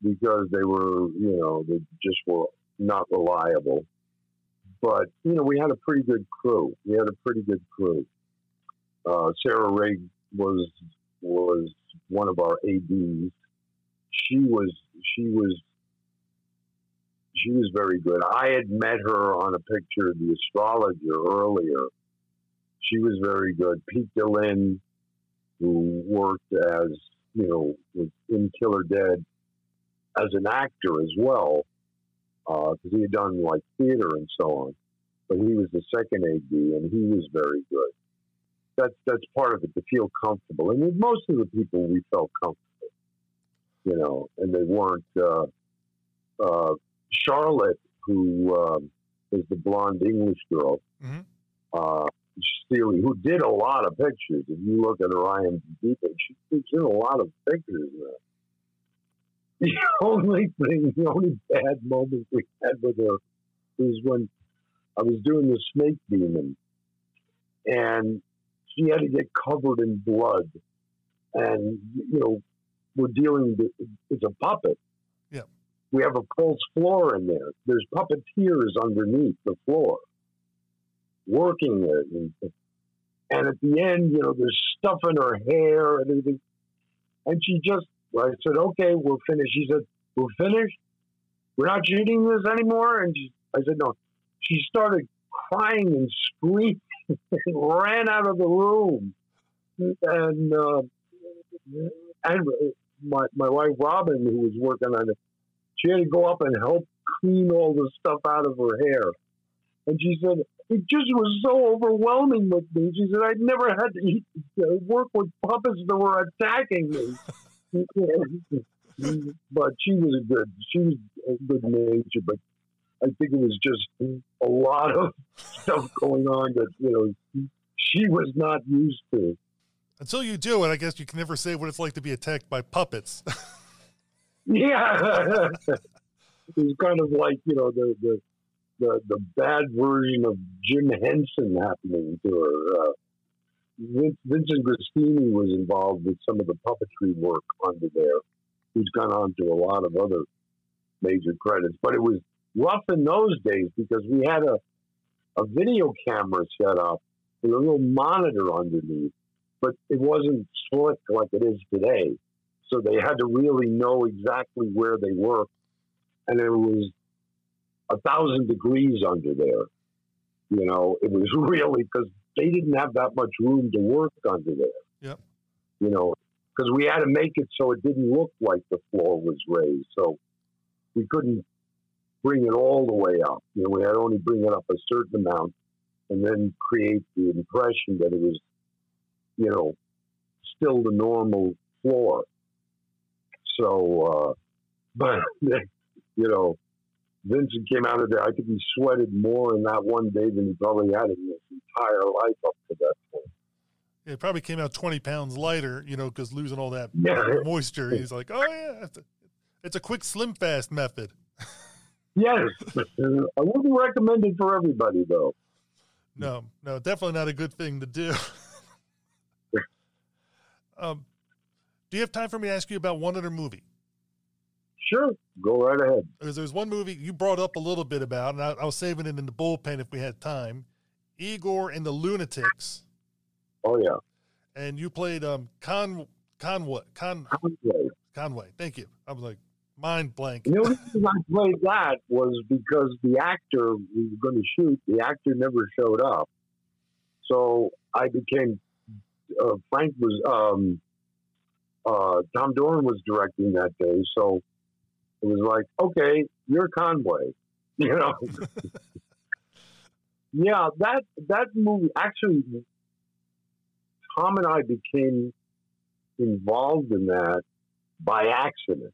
because they were, you know, they just were not reliable. But you know, we had a pretty good crew. We had a pretty good crew. Uh, Sarah Rigg was was one of our ads. She was she was she was very good. I had met her on a picture of the astrologer earlier. She was very good. Pete Dillon, who worked as you know in Killer Dead as an actor as well, because uh, he had done like theater and so on. But he was the second AD, and he was very good. That's that's part of it to feel comfortable. And most of the people we felt comfortable, you know, and they weren't. Uh, uh, Charlotte, who um, is the blonde English girl, mm-hmm. uh, Steely, who did a lot of pictures. If you look at her IMDb page, she's in a lot of pictures now. (laughs) The only thing, the only bad moment we had with her was when I was doing the snake demon, and she had to get covered in blood, and you know, we're dealing with it's a puppet. Yeah, we have a false floor in there. There's puppeteers underneath the floor working it, and, and at the end, you know, there's stuff in her hair and everything, and she just I said, okay, we're finished. She said, we're finished. We're not shooting this anymore. And she, I said, no. She started crying and screaming and (laughs) ran out of the room. And, uh, and my, my wife, Robin, who was working on it, she had to go up and help clean all the stuff out of her hair. And she said, it just was so overwhelming with me. She said, I'd never had to eat, uh, work with puppets that were attacking me. (laughs) but she was a good. She was a good nature, but I think it was just a lot of stuff going on that you know she was not used to. Until you do it, I guess you can never say what it's like to be attacked by puppets. (laughs) yeah, (laughs) it's kind of like you know the the the, the bad version of Jim Henson happening to her. Uh, Vincent Guastini was involved with some of the puppetry work under there. He's gone on to a lot of other major credits, but it was rough in those days because we had a a video camera set up with a little monitor underneath, but it wasn't slick like it is today. So they had to really know exactly where they were, and it was a thousand degrees under there. You know, it was (laughs) really because they didn't have that much room to work under there. Yep. You know, because we had to make it so it didn't look like the floor was raised. So we couldn't bring it all the way up. You know, we had to only bring it up a certain amount and then create the impression that it was, you know, still the normal floor. So, uh, but, (laughs) you know, Vincent came out of there. I think he sweated more in that one day than he probably had in his entire life up to that point. It probably came out 20 pounds lighter, you know, because losing all that yeah. moisture. He's like, oh, yeah, it's a, it's a quick slim fast method. Yes. I wouldn't recommend it for everybody, though. No, no, definitely not a good thing to do. (laughs) um, do you have time for me to ask you about one other movie? Sure, go right ahead. Because there's one movie you brought up a little bit about, and I, I was saving it in the bullpen if we had time. Igor and the Lunatics. Oh yeah. And you played um Con Conway Con Conway. Conway. Thank you. I was like mind blank. The only reason I played that was because the actor we were going to shoot, the actor never showed up. So I became uh, Frank was um, uh, Tom Doran was directing that day, so it was like, okay, you're Conway, (laughs) you know. (laughs) yeah, that that movie actually, Tom and I became involved in that by accident.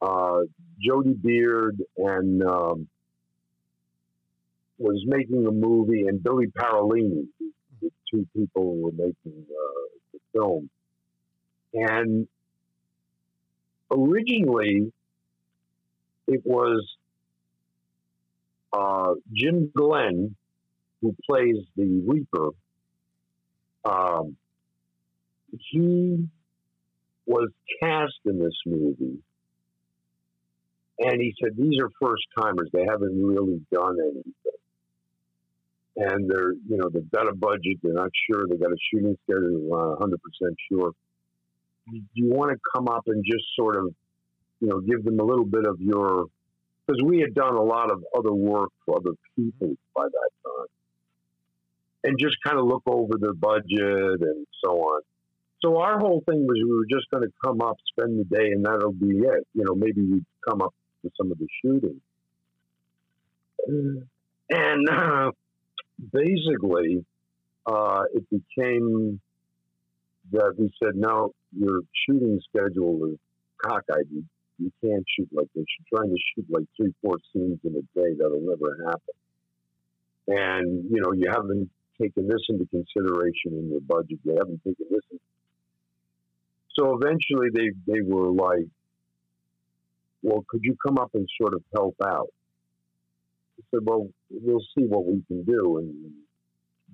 Uh, Jody Beard and um, was making a movie, and Billy Parolini, the two people who were making uh, the film. And originally, it was uh, Jim Glenn, who plays the Reaper, um, he was cast in this movie, and he said these are first timers; they haven't really done anything, and they're you know they've got a budget, they're not sure, they got a shooting schedule, they're not 100 percent sure. Do you want to come up and just sort of, you know, give them a little bit of your because we had done a lot of other work for other people by that time, and just kind of look over their budget and so on. So our whole thing was we were just going to come up, spend the day, and that'll be it. You know, maybe we'd come up to some of the shooting, (sighs) and uh, basically, uh, it became that we said, no, your shooting schedule is cockeyed. You you can't shoot like this. You're trying to shoot like three, four scenes in a day. That'll never happen. And, you know, you haven't taken this into consideration in your budget. You haven't taken this. In. So eventually they, they were like, well, could you come up and sort of help out? I said, well, we'll see what we can do. And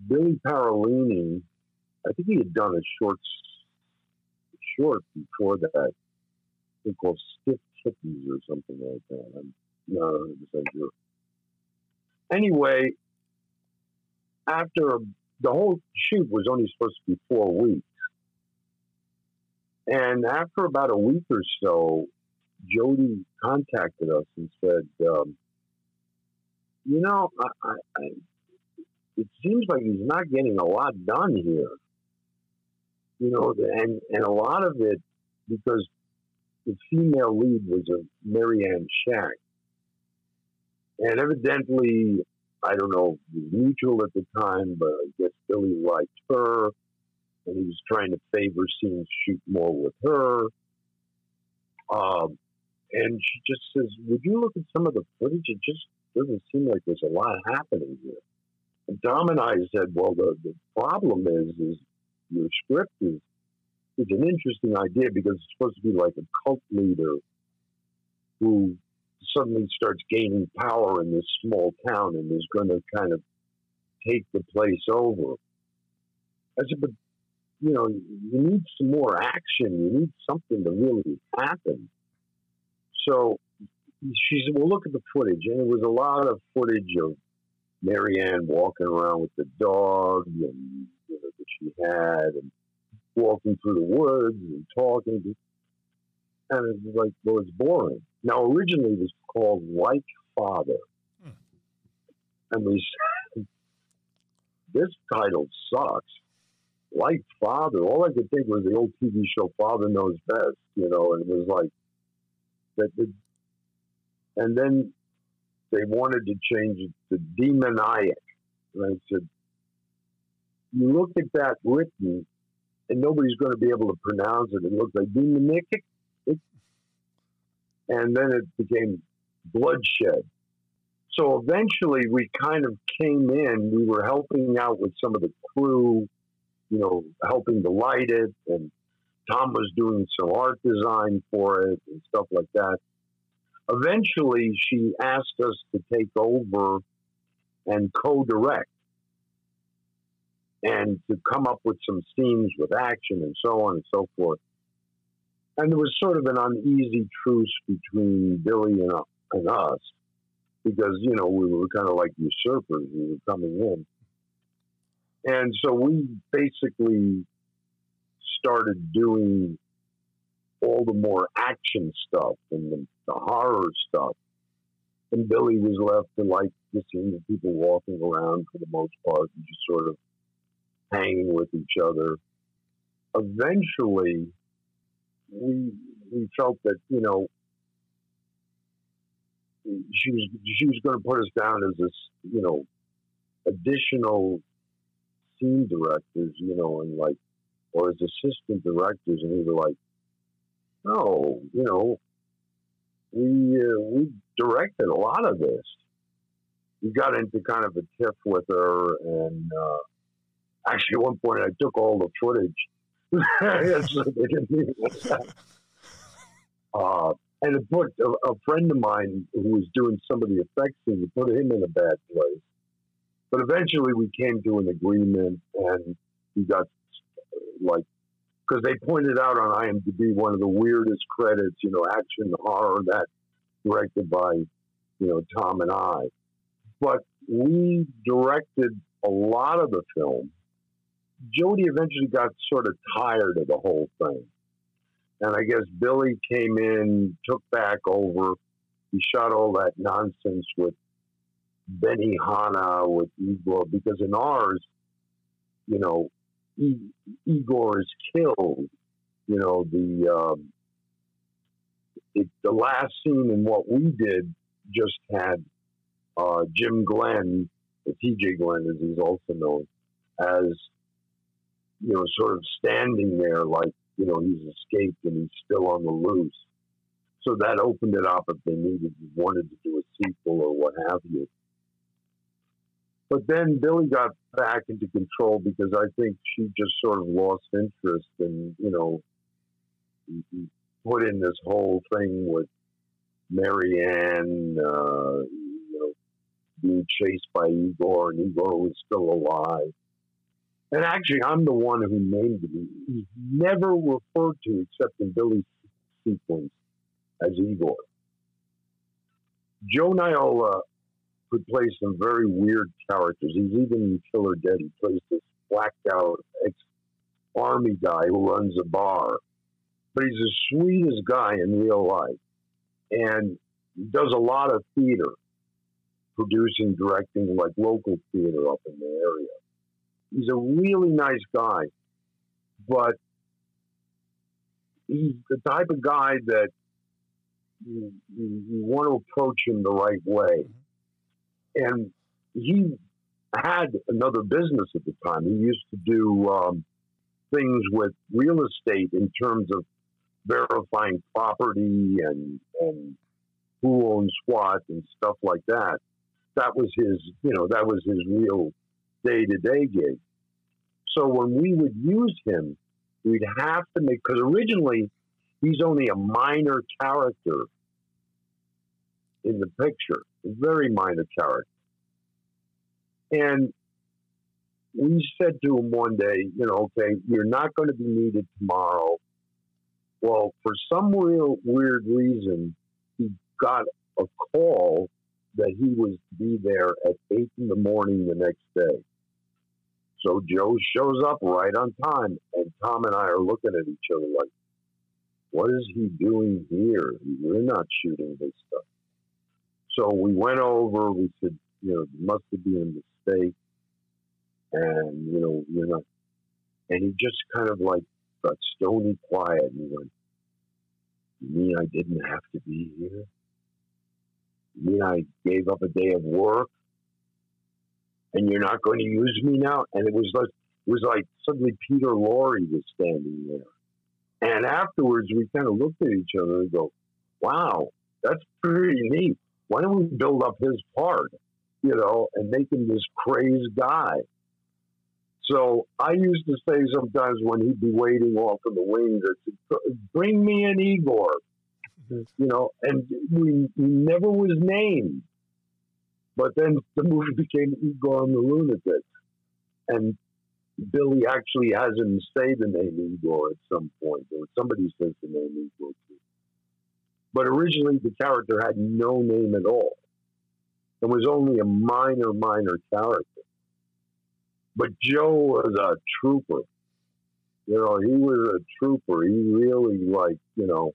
Billy Parolini, I think he had done a short, short before that thing called Stiff Kittens or something like that. I'm not 100% sure. Anyway, after the whole shoot was only supposed to be four weeks. And after about a week or so, Jody contacted us and said, um, you know, I, I, I, it seems like he's not getting a lot done here. You know, and, and a lot of it because the female lead was a Marianne Shack. And evidently, I don't know, mutual at the time, but I guess Billy liked her, and he was trying to favor scenes shoot more with her. Um, and she just says, "Would you look at some of the footage? It just doesn't seem like there's a lot happening here." And Tom and I said, "Well, the, the problem is, is your script is it's an interesting idea because it's supposed to be like a cult leader who suddenly starts gaining power in this small town and is going to kind of take the place over. I said, but you know, you need some more action. You need something to really happen. So she said, well, look at the footage. And it was a lot of footage of Marianne walking around with the dog and you know, that she had and walking through the woods and talking. And it's like, well, it's boring. Now, originally it was called Like Father. Hmm. And we said, this title sucks. Like Father. All I could think was the old TV show Father Knows Best, you know, and it was like, that. It, and then they wanted to change it to demoniac. And I said, you look at that written, and nobody's going to be able to pronounce it. It looks like demonic, and then it became bloodshed. So eventually, we kind of came in. We were helping out with some of the crew, you know, helping to light it, and Tom was doing some art design for it and stuff like that. Eventually, she asked us to take over and co-direct and to come up with some scenes with action and so on and so forth. And there was sort of an uneasy truce between Billy and, uh, and us because, you know, we were kind of like usurpers. We were coming in. And so we basically started doing all the more action stuff and the, the horror stuff. And Billy was left to like the scene of people walking around for the most part and just sort of hanging with each other. Eventually, we we felt that you know she was she was going to put us down as this you know additional scene directors, you know, and like or as assistant directors, and we were like, no, you know, we uh, we directed a lot of this. We got into kind of a tiff with her, and uh, Actually, at one point, I took all the footage. (laughs) (laughs) uh, and it put a, a, friend of mine who was doing some of the effects and it put him in a bad place. But eventually we came to an agreement and he got like, because they pointed out on IMDb one of the weirdest credits, you know, action horror that directed by, you know, Tom and I. But we directed a lot of the film. Jody eventually got sort of tired of the whole thing. And I guess Billy came in, took back over. He shot all that nonsense with Benihana, with Igor, because in ours, you know, I- Igor is killed. You know, the um, it, the last scene in what we did just had uh, Jim Glenn, TJ Glenn, as he's also known, as you know, sort of standing there like you know he's escaped and he's still on the loose. So that opened it up if they needed wanted to do a sequel or what have you. But then Billy got back into control because I think she just sort of lost interest and you know put in this whole thing with Marianne, uh, you know, being chased by Igor, and Igor was still alive. And actually, I'm the one who named him. He's never referred to, except in Billy's sequence, as Igor. Joe Niola could play some very weird characters. He's even in Killer Dead. He plays this blacked out ex army guy who runs a bar. But he's the sweetest guy in real life. And does a lot of theater, producing, directing, like local theater up in the area. He's a really nice guy, but he's the type of guy that you, you, you want to approach him the right way. Mm-hmm. And he had another business at the time. He used to do um, things with real estate in terms of verifying property and and who owns what and stuff like that. That was his, you know, that was his real day to day gig. So when we would use him, we'd have to make because originally he's only a minor character in the picture, very minor character. And we said to him one day, you know, okay, you're not going to be needed tomorrow. Well, for some real weird reason, he got a call that he was to be there at eight in the morning the next day. So Joe shows up right on time, and Tom and I are looking at each other like, "What is he doing here? We're not shooting this stuff." So we went over. We said, "You know, must have been a mistake, and you know, you're not." And he just kind of like got stony quiet and went, You mean I didn't have to be here? You mean I gave up a day of work? And you're not going to use me now? And it was like it was like suddenly Peter Lorre was standing there. And afterwards we kind of looked at each other and go, Wow, that's pretty neat. Why don't we build up his part? You know, and make him this crazed guy. So I used to say sometimes when he'd be waiting off in the wings, I said, "Bring me an Igor," mm-hmm. you know, and we, he never was named. But then the movie (laughs) became Igor and the Lunatic. and Billy actually has him say the name Igor at some point, or somebody says the name Igor too. But originally, the character had no name at all, and was only a minor, minor character. But Joe was a trooper. You know, he was a trooper. He really like, you know,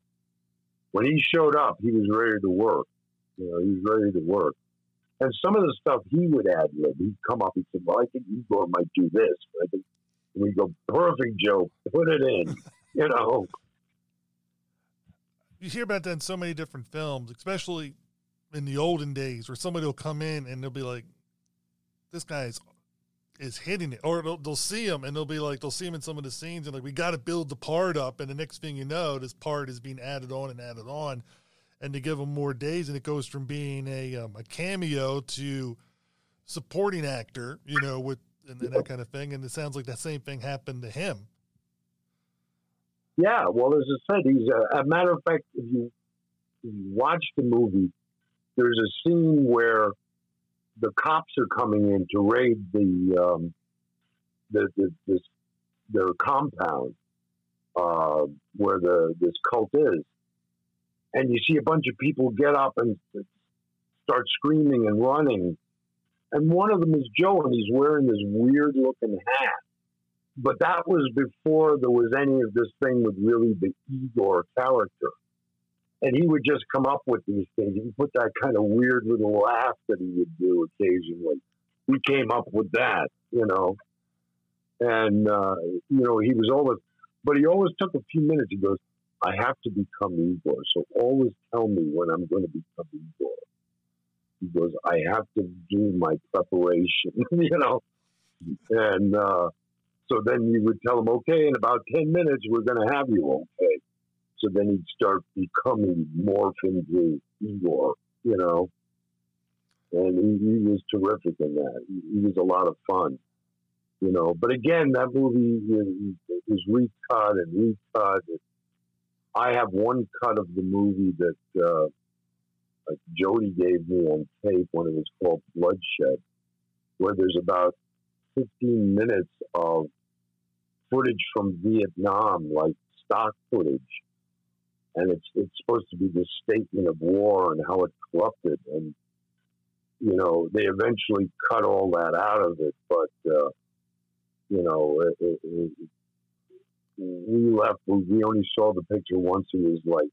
when he showed up, he was ready to work. You know, he was ready to work. And some of the stuff he would add lib, he'd come up and say, Well, I think Igor might do this. I think we go, Perfect, Joe, put it in. (laughs) you know. You hear about that in so many different films, especially in the olden days, where somebody will come in and they'll be like, "This guy is is hitting it," or they'll, they'll see him and they'll be like, they'll see him in some of the scenes and like, "We got to build the part up," and the next thing you know, this part is being added on and added on, and to give him more days, and it goes from being a um, a cameo to supporting actor, you know, with and, and that kind of thing. And it sounds like that same thing happened to him. Yeah, well, as I said, he's a, a matter of fact. If you, watch the movie, there's a scene where the cops are coming in to raid the um, the, the this their compound uh, where the this cult is, and you see a bunch of people get up and start screaming and running, and one of them is Joe, and he's wearing this weird looking hat. But that was before there was any of this thing with really the Igor character. And he would just come up with these things. He put that kind of weird little laugh that he would do occasionally. He came up with that, you know. And, uh, you know, he was always, but he always took a few minutes. He goes, I have to become Igor. So always tell me when I'm going to become Igor. He goes, I have to do my preparation, (laughs) you know. And uh, so then you would tell him, okay, in about 10 minutes, we're going to have you okay. So then he'd start becoming morph into Igor, you know. And he, he was terrific in that. He, he, was a lot of fun, you know. But again, that movie was recut and recut. I have one cut of the movie that uh, Jody gave me on tape when it was called Bloodshed, where there's about 15 minutes of footage from Vietnam, like stock footage. And it's it's supposed to be this statement of war and how it corrupted. And, you know, they eventually cut all that out of it. But, uh, you know, it, it, it, we left, we only saw the picture once it was like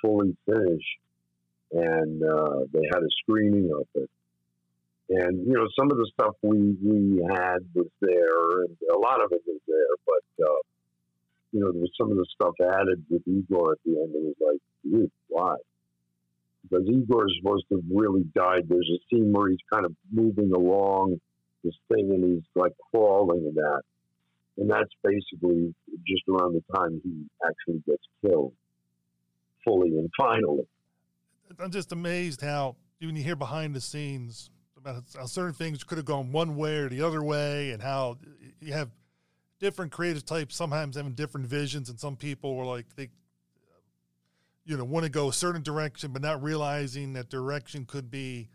fully finished. And uh, they had a screening of it and you know some of the stuff we we had was there, and a lot of it was there. But uh, you know, there was some of the stuff added with Igor at the end. It was like, dude, why? Because Igor is supposed to have really died. There's a scene where he's kind of moving along this thing, and he's like crawling in that, and that's basically just around the time he actually gets killed, fully and finally. I'm just amazed how when you hear behind the scenes about how certain things could have gone one way or the other way, and how you have different creative types sometimes having different visions, and some people were like they, you know, want to go a certain direction, but not realizing that direction could be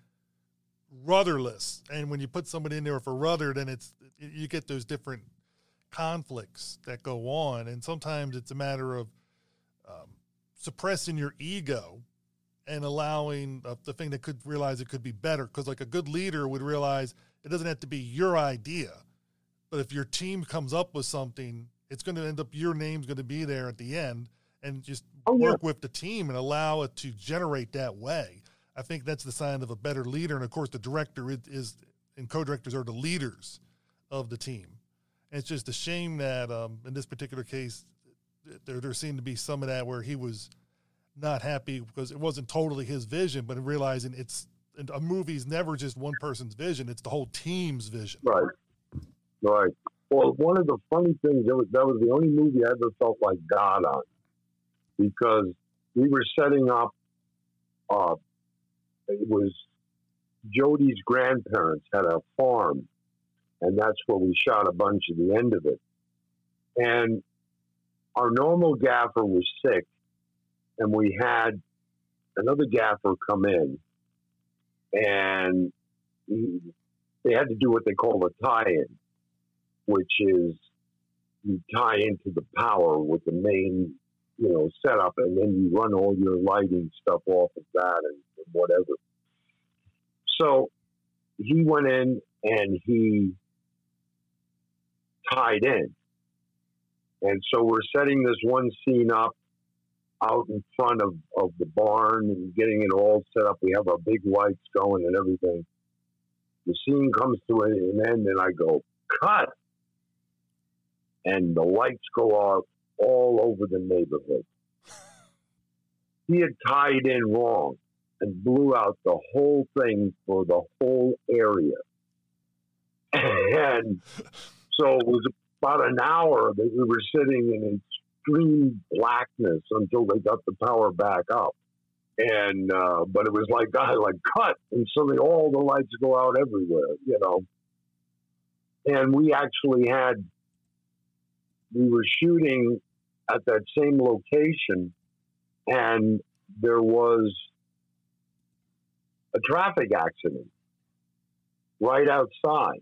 rudderless. And when you put somebody in there a rudder, then it's you get those different conflicts that go on, and sometimes it's a matter of um, suppressing your ego and allowing uh, the thing that could realize it could be better. Because like a good leader would realize it doesn't have to be your idea, but if your team comes up with something, it's going to end up your name's going to be there at the end, and just oh, work yeah. with the team and allow it to generate that way. I think that's the sign of a better leader. And of course, the director is, is and co-directors are the leaders of the team. And it's just a shame that um, in this particular case, there there seemed to be some of that where he was not happy because it wasn't totally his vision, but realizing it's a movie's never just one person's vision; it's the whole team's vision. Right, right. Well, one of the funny things that was that was the only movie I ever felt like God on, because we were setting up. Uh, it was Jody's grandparents had a farm, and that's where we shot a bunch of the end of it. And our normal gaffer was sick, and we had another gaffer come in, and he, they had to do what they call a tie-in, which is you tie into the power with the main, you know, setup, and then you run all your lighting stuff off of that and, and whatever. So he went in and he tied in. And so we're setting this one scene up out in front of, of the barn and getting it all set up. We have our big lights going and everything. The scene comes to an end, and I go, cut. And the lights go off all over the neighborhood. (laughs) He had tied in wrong and blew out the whole thing for the whole area. (laughs) And so it was about an hour that we were sitting in extreme blackness until they got the power back up. And uh, but it was like (laughs) God, like cut, and suddenly all the lights go out everywhere, you know. And we actually had we were shooting at that same location, and there was a traffic accident. right outside.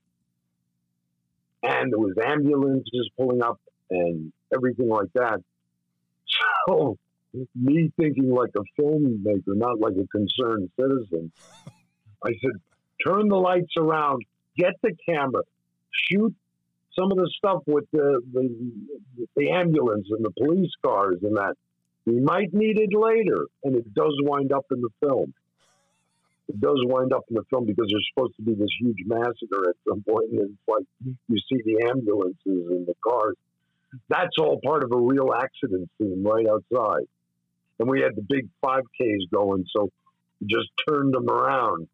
And there was ambulances pulling up and everything like that. So me thinking like a filmmaker, not like a concerned citizen, I said, turn the lights around, get the camera, shoot some of the stuff with the, the, the ambulance and the police cars and that. We might need it later, and it does wind up in the film. It does wind up in the film because there's supposed to be this huge massacre at some point, and it's like you see the ambulances and the cars. That's all part of a real accident scene right outside. And we had the big 5Ks going, so just turned them around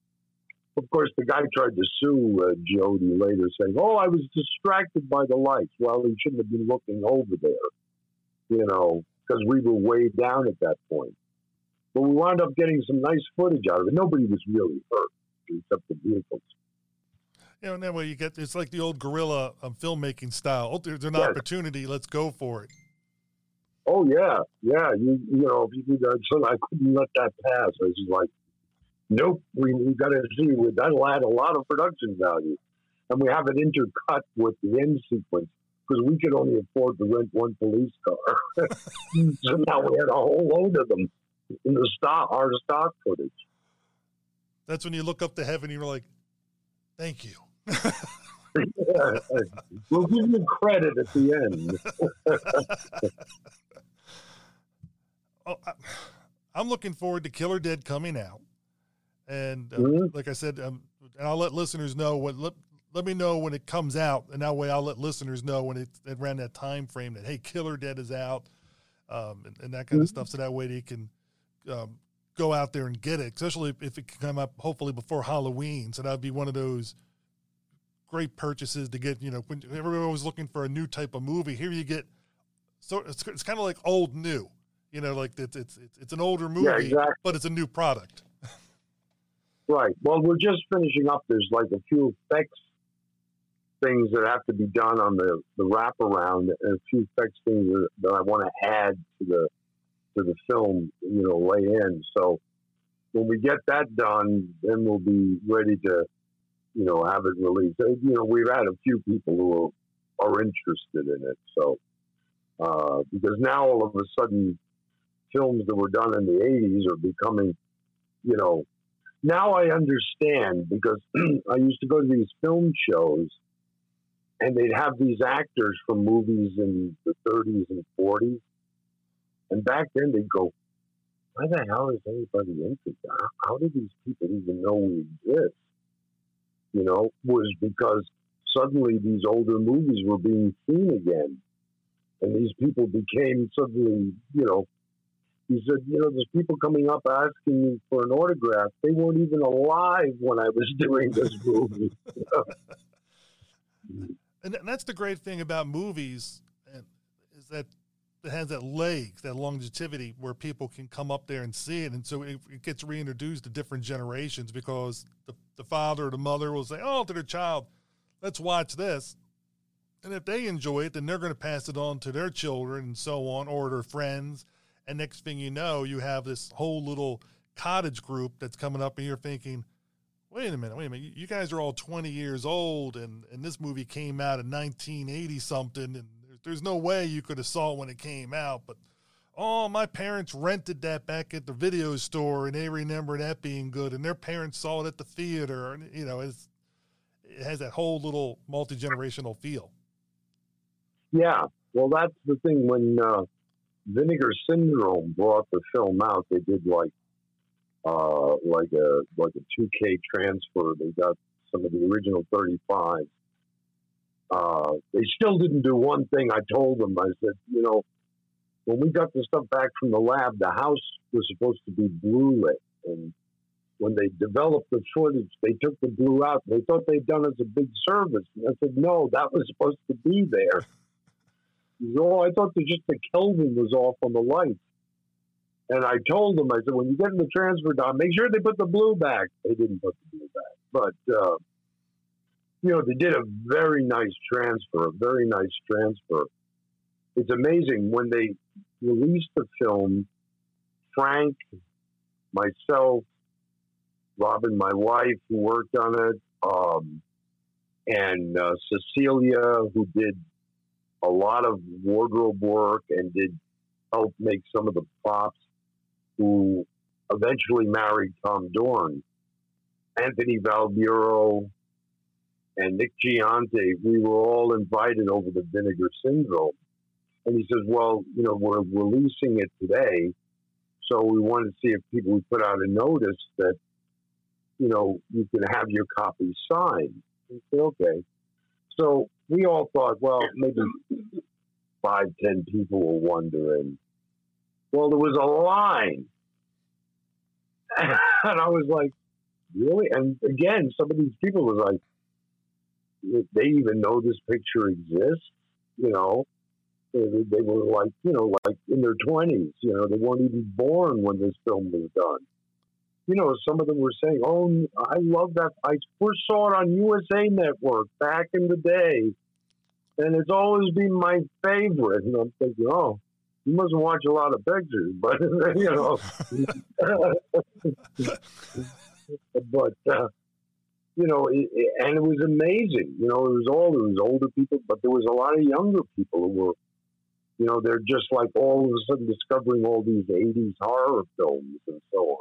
of course, the guy tried to sue uh, Jody later, saying, "Oh, I was distracted by the lights." Well, he shouldn't have been looking over there, you know, because we were way down at that point. But we wound up getting some nice footage out of it. Nobody was really hurt except the vehicles. You know, and that way you get it's like the old guerrilla um, filmmaking style. Oh, there's an yes. opportunity, let's go for it. Oh yeah, yeah. You you know, if you did that, so I couldn't let that pass. I was like, nope, we, we got to see that'll add a lot of production value. And we have it intercut with the end sequence because we could only afford to rent one police car. (laughs) so now we had a whole load of them in the stock, our stock footage. That's when you look up to heaven, you're like, thank you. (laughs) we'll give you credit at the end. (laughs) oh, I, I'm looking forward to Killer Dead coming out. And uh, mm-hmm. like I said, um, and I'll let listeners know what let, let me know when it comes out, and that way I'll let listeners know when it, it around that time frame that hey, Killer Dead is out, um, and, and, that kind mm-hmm. of stuff, so that way they can um, go out there and get it, especially if it can come up hopefully before Halloween. So that'd be one of those great purchases to get. You know, when everyone was looking for a new type of movie, here you get. So it's, it's kind of like old new, you know, like it's it's it's an older movie, yeah, exactly. but it's a new product. Right. Well, we're just finishing up. There's like a few effects things that have to be done on the the wraparound, and a few effects things that, that I want to add to the to the film. You know, lay in. So when we get that done, then we'll be ready to, you know, have it released. You know, we've had a few people who are, are interested in it. So uh, because now all of a sudden, films that were done in the '80s are becoming, you know, now I understand because (clears throat) I used to go to these film shows and they'd have these actors from movies in the 30s and 40s. And back then they'd go, why the hell is anybody that? How do these people even know we exist? You know, was because suddenly these older movies were being seen again. And these people became suddenly, you know, he said, you know, there's people coming up asking me for an autograph. They weren't even alive when I was (laughs) doing this movie. (laughs) and that's the great thing about movies, is that it has that legs, that longevity, where people can come up there and see it, and so it, it gets reintroduced to different generations because the the father or the mother will say, "Oh, to their child, let's watch this." And if they enjoy it, then they're going to pass it on to their children and so on, or their friends. And next thing you know, you have this whole little cottage group that's coming up, and you're thinking, wait a minute, wait a minute, you guys are all 20 years old, and, and this movie came out in 1980 something, and there's no way you could have saw it when it came out, but oh, my parents rented that back at the video store, and they remember that being good, and their parents saw it at the theater, and you know, it's, it has that whole little multi generational feel. Yeah, well, that's the thing when uh, Vinegar Syndrome brought the film out. They did like uh, like a like a 2K transfer. They got some of the original 35s. Uh, they still didn't do one thing. I told them. I said, you know, when we got the stuff back from the lab, the house was supposed to be blue lit, and when they developed the footage, they took the blue out. They thought they'd done us a big service. And I said, no, that was supposed to be there. Oh, I thought that just the Kelvin was off on the lights. And I told them, I said, when you get in the transfer down, make sure they put the blue back. They didn't put the blue back. But, uh, you know, they did a very nice transfer, a very nice transfer. It's amazing when they released the film, Frank, myself, Robin, my wife, who worked on it, um, and uh, Cecilia, who did a lot of wardrobe work and did help make some of the props, who eventually married Tom Doran. Anthony Valbiro and Nick Gionta, we were all invited over to Vinegar Syndrome. And he says, Well, you know, we're releasing it today. So we wanted to see if people would put out a notice that, you know, you can have your copy signed. I said, Okay. So we all thought, well, maybe five, ten people were wondering. Well, there was a line. (laughs) and I was like, really? And again, some of these people was like, they even know this picture exists, you know. They, they were like, you know, like in their 20s, you know, they weren't even born when this film was done. You know, some of them were saying, oh, I love that. I first saw it on USA Network back in the day, and it's always been my favorite. And I'm thinking, oh, you must watch a lot of pictures, (laughs) but, you know. (laughs) but, uh, you know, it, it, and it was amazing. You know, it was all it was older people, but there was a lot of younger people who were, you know, they're just like all of a sudden discovering all these '80s horror films and so on,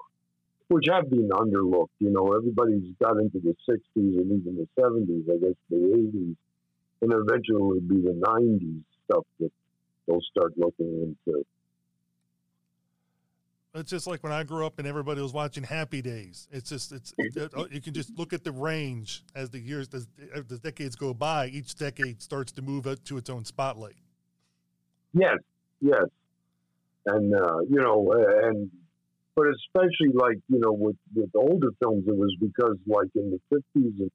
which have been underlooked. You know, everybody's got into the '60s and even the '70s, I guess the '80s, and eventually it'll be the '90s stuff that they'll start looking into. It's just like when I grew up and everybody was watching Happy Days. It's just it's it, (laughs) oh, uh, uh, you can just look at the range as the years as, as the decades go by. Each decade starts to move to its own spotlight. Yes, yes, and uh, you know, and but especially like you know with with older films, it was because like in the fifties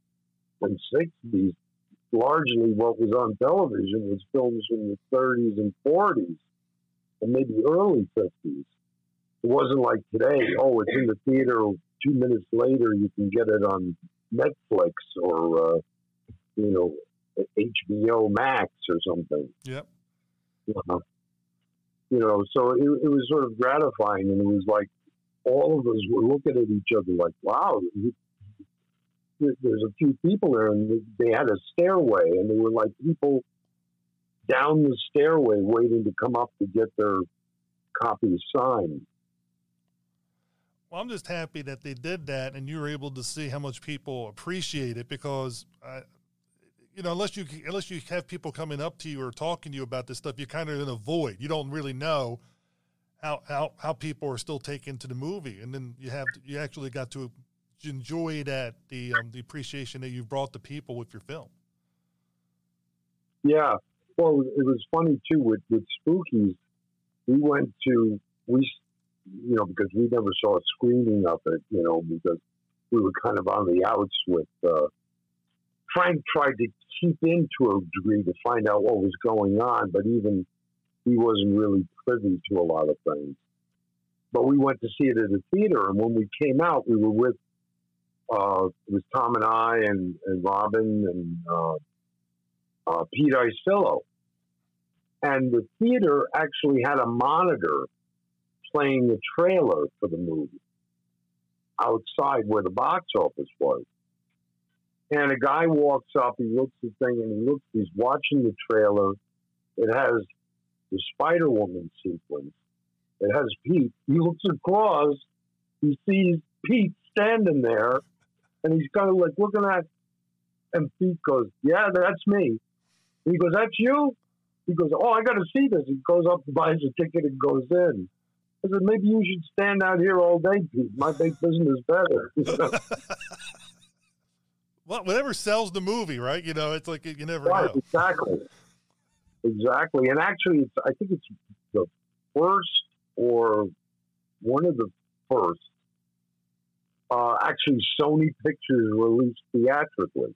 and sixties, largely what was on television was films from the thirties and forties, and maybe early fifties it wasn't like today. Oh, it's in the theater. Two minutes later, you can get it on Netflix or uh, you know HBO Max or something. Yep. Uh, you know, so it, it was sort of gratifying, and it was like all of us were looking at each other like, "Wow." There's a few people there, and they had a stairway, and they were like people down the stairway waiting to come up to get their copy signed. Well, I'm just happy that they did that, and you were able to see how much people appreciate it because, uh, you know, unless you unless you have people coming up to you or talking to you about this stuff, you're kind of in a void. You don't really know how how how people are still taken to the movie, and then you have to, you actually got to enjoy that the um, the appreciation that you've brought to people with your film. Yeah, well, it was funny too with with Spookies. We went to we you know, because we never saw a screening of it, you know, because we were kind of on the outs with. Uh, Frank tried to keep into a degree to find out what was going on, but even he wasn't really privy to a lot of things. But we went to see it at the theater, and when we came out, we were with uh, it was Tom and I and, and Robin and uh, uh, Pete Iasillo. And the theater actually had a monitor playing the trailer for the movie outside where the box office was. And a guy walks up, he looks at the thing and he looks, he's watching the trailer. It has the Spider Woman sequence. It has Pete. He looks across, he sees Pete standing there, and he's kind of like looking at, and Pete goes, Yeah, that's me. He goes, That's you? He goes, Oh, I got to see this. He goes up, buys a ticket, and goes in. I said, maybe you should stand out here all day, Pete. Might make business better. (laughs) (laughs) well, whatever sells the movie, right? You know, it's like you never right, know. Exactly. Exactly. And actually, it's, I think it's the first or one of the first. Uh, actually, Sony Pictures released theatrically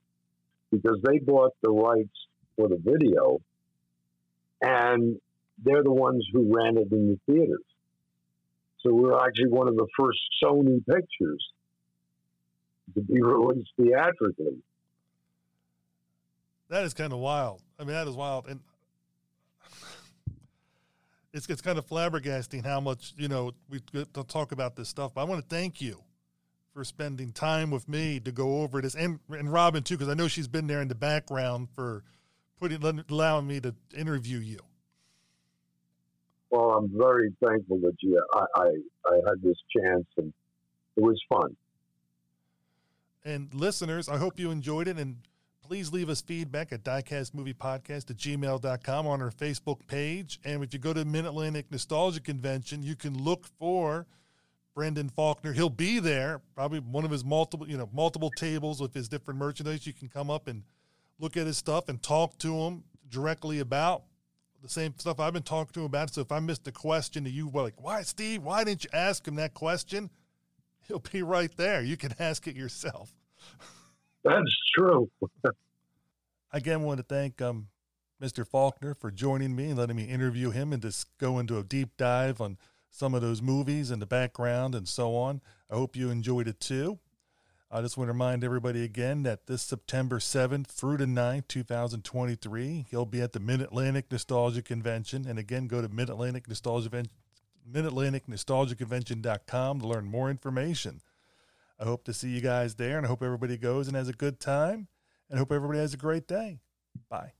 because they bought the rights for the video, and they're the ones who ran it in the theaters. So we were actually one of the first Sony pictures to be released theatrically. That is kind of wild. I mean, that is wild, and (laughs) it's it's kind of flabbergasting how much you know we to talk about this stuff. But I want to thank you for spending time with me to go over this, and and Robin too, because I know she's been there in the background for putting allowing me to interview you. Well, I'm very thankful that you I, I, I had this chance and it was fun. And listeners, I hope you enjoyed it and please leave us feedback at diecastmoviepodcast at gmail.com on our Facebook page. And if you go to Mid Atlantic Nostalgia Convention, you can look for Brendan Faulkner. He'll be there, probably one of his multiple, you know, multiple tables with his different merchandise. You can come up and look at his stuff and talk to him directly about the same stuff I've been talking to him about. So if I missed a question to you, were like, why, Steve, why didn't you ask him that question? He'll be right there. You can (laughs) ask it yourself. That's true. Again, want to thank um, Mr. Faulkner for joining me and letting me interview him and just go into a deep dive on some of those movies and the background and so on. I hope you enjoyed it too. I just want to remind everybody again that this September 7th through the 9th, 2023, he'll be at the Mid Atlantic Nostalgia Convention. And again, go to Mid Atlantic Nostalgia Mid Atlantic Nostalgia to learn more information. I hope to see you guys there, and I hope everybody goes and has a good time, and hope everybody has a great day. Bye.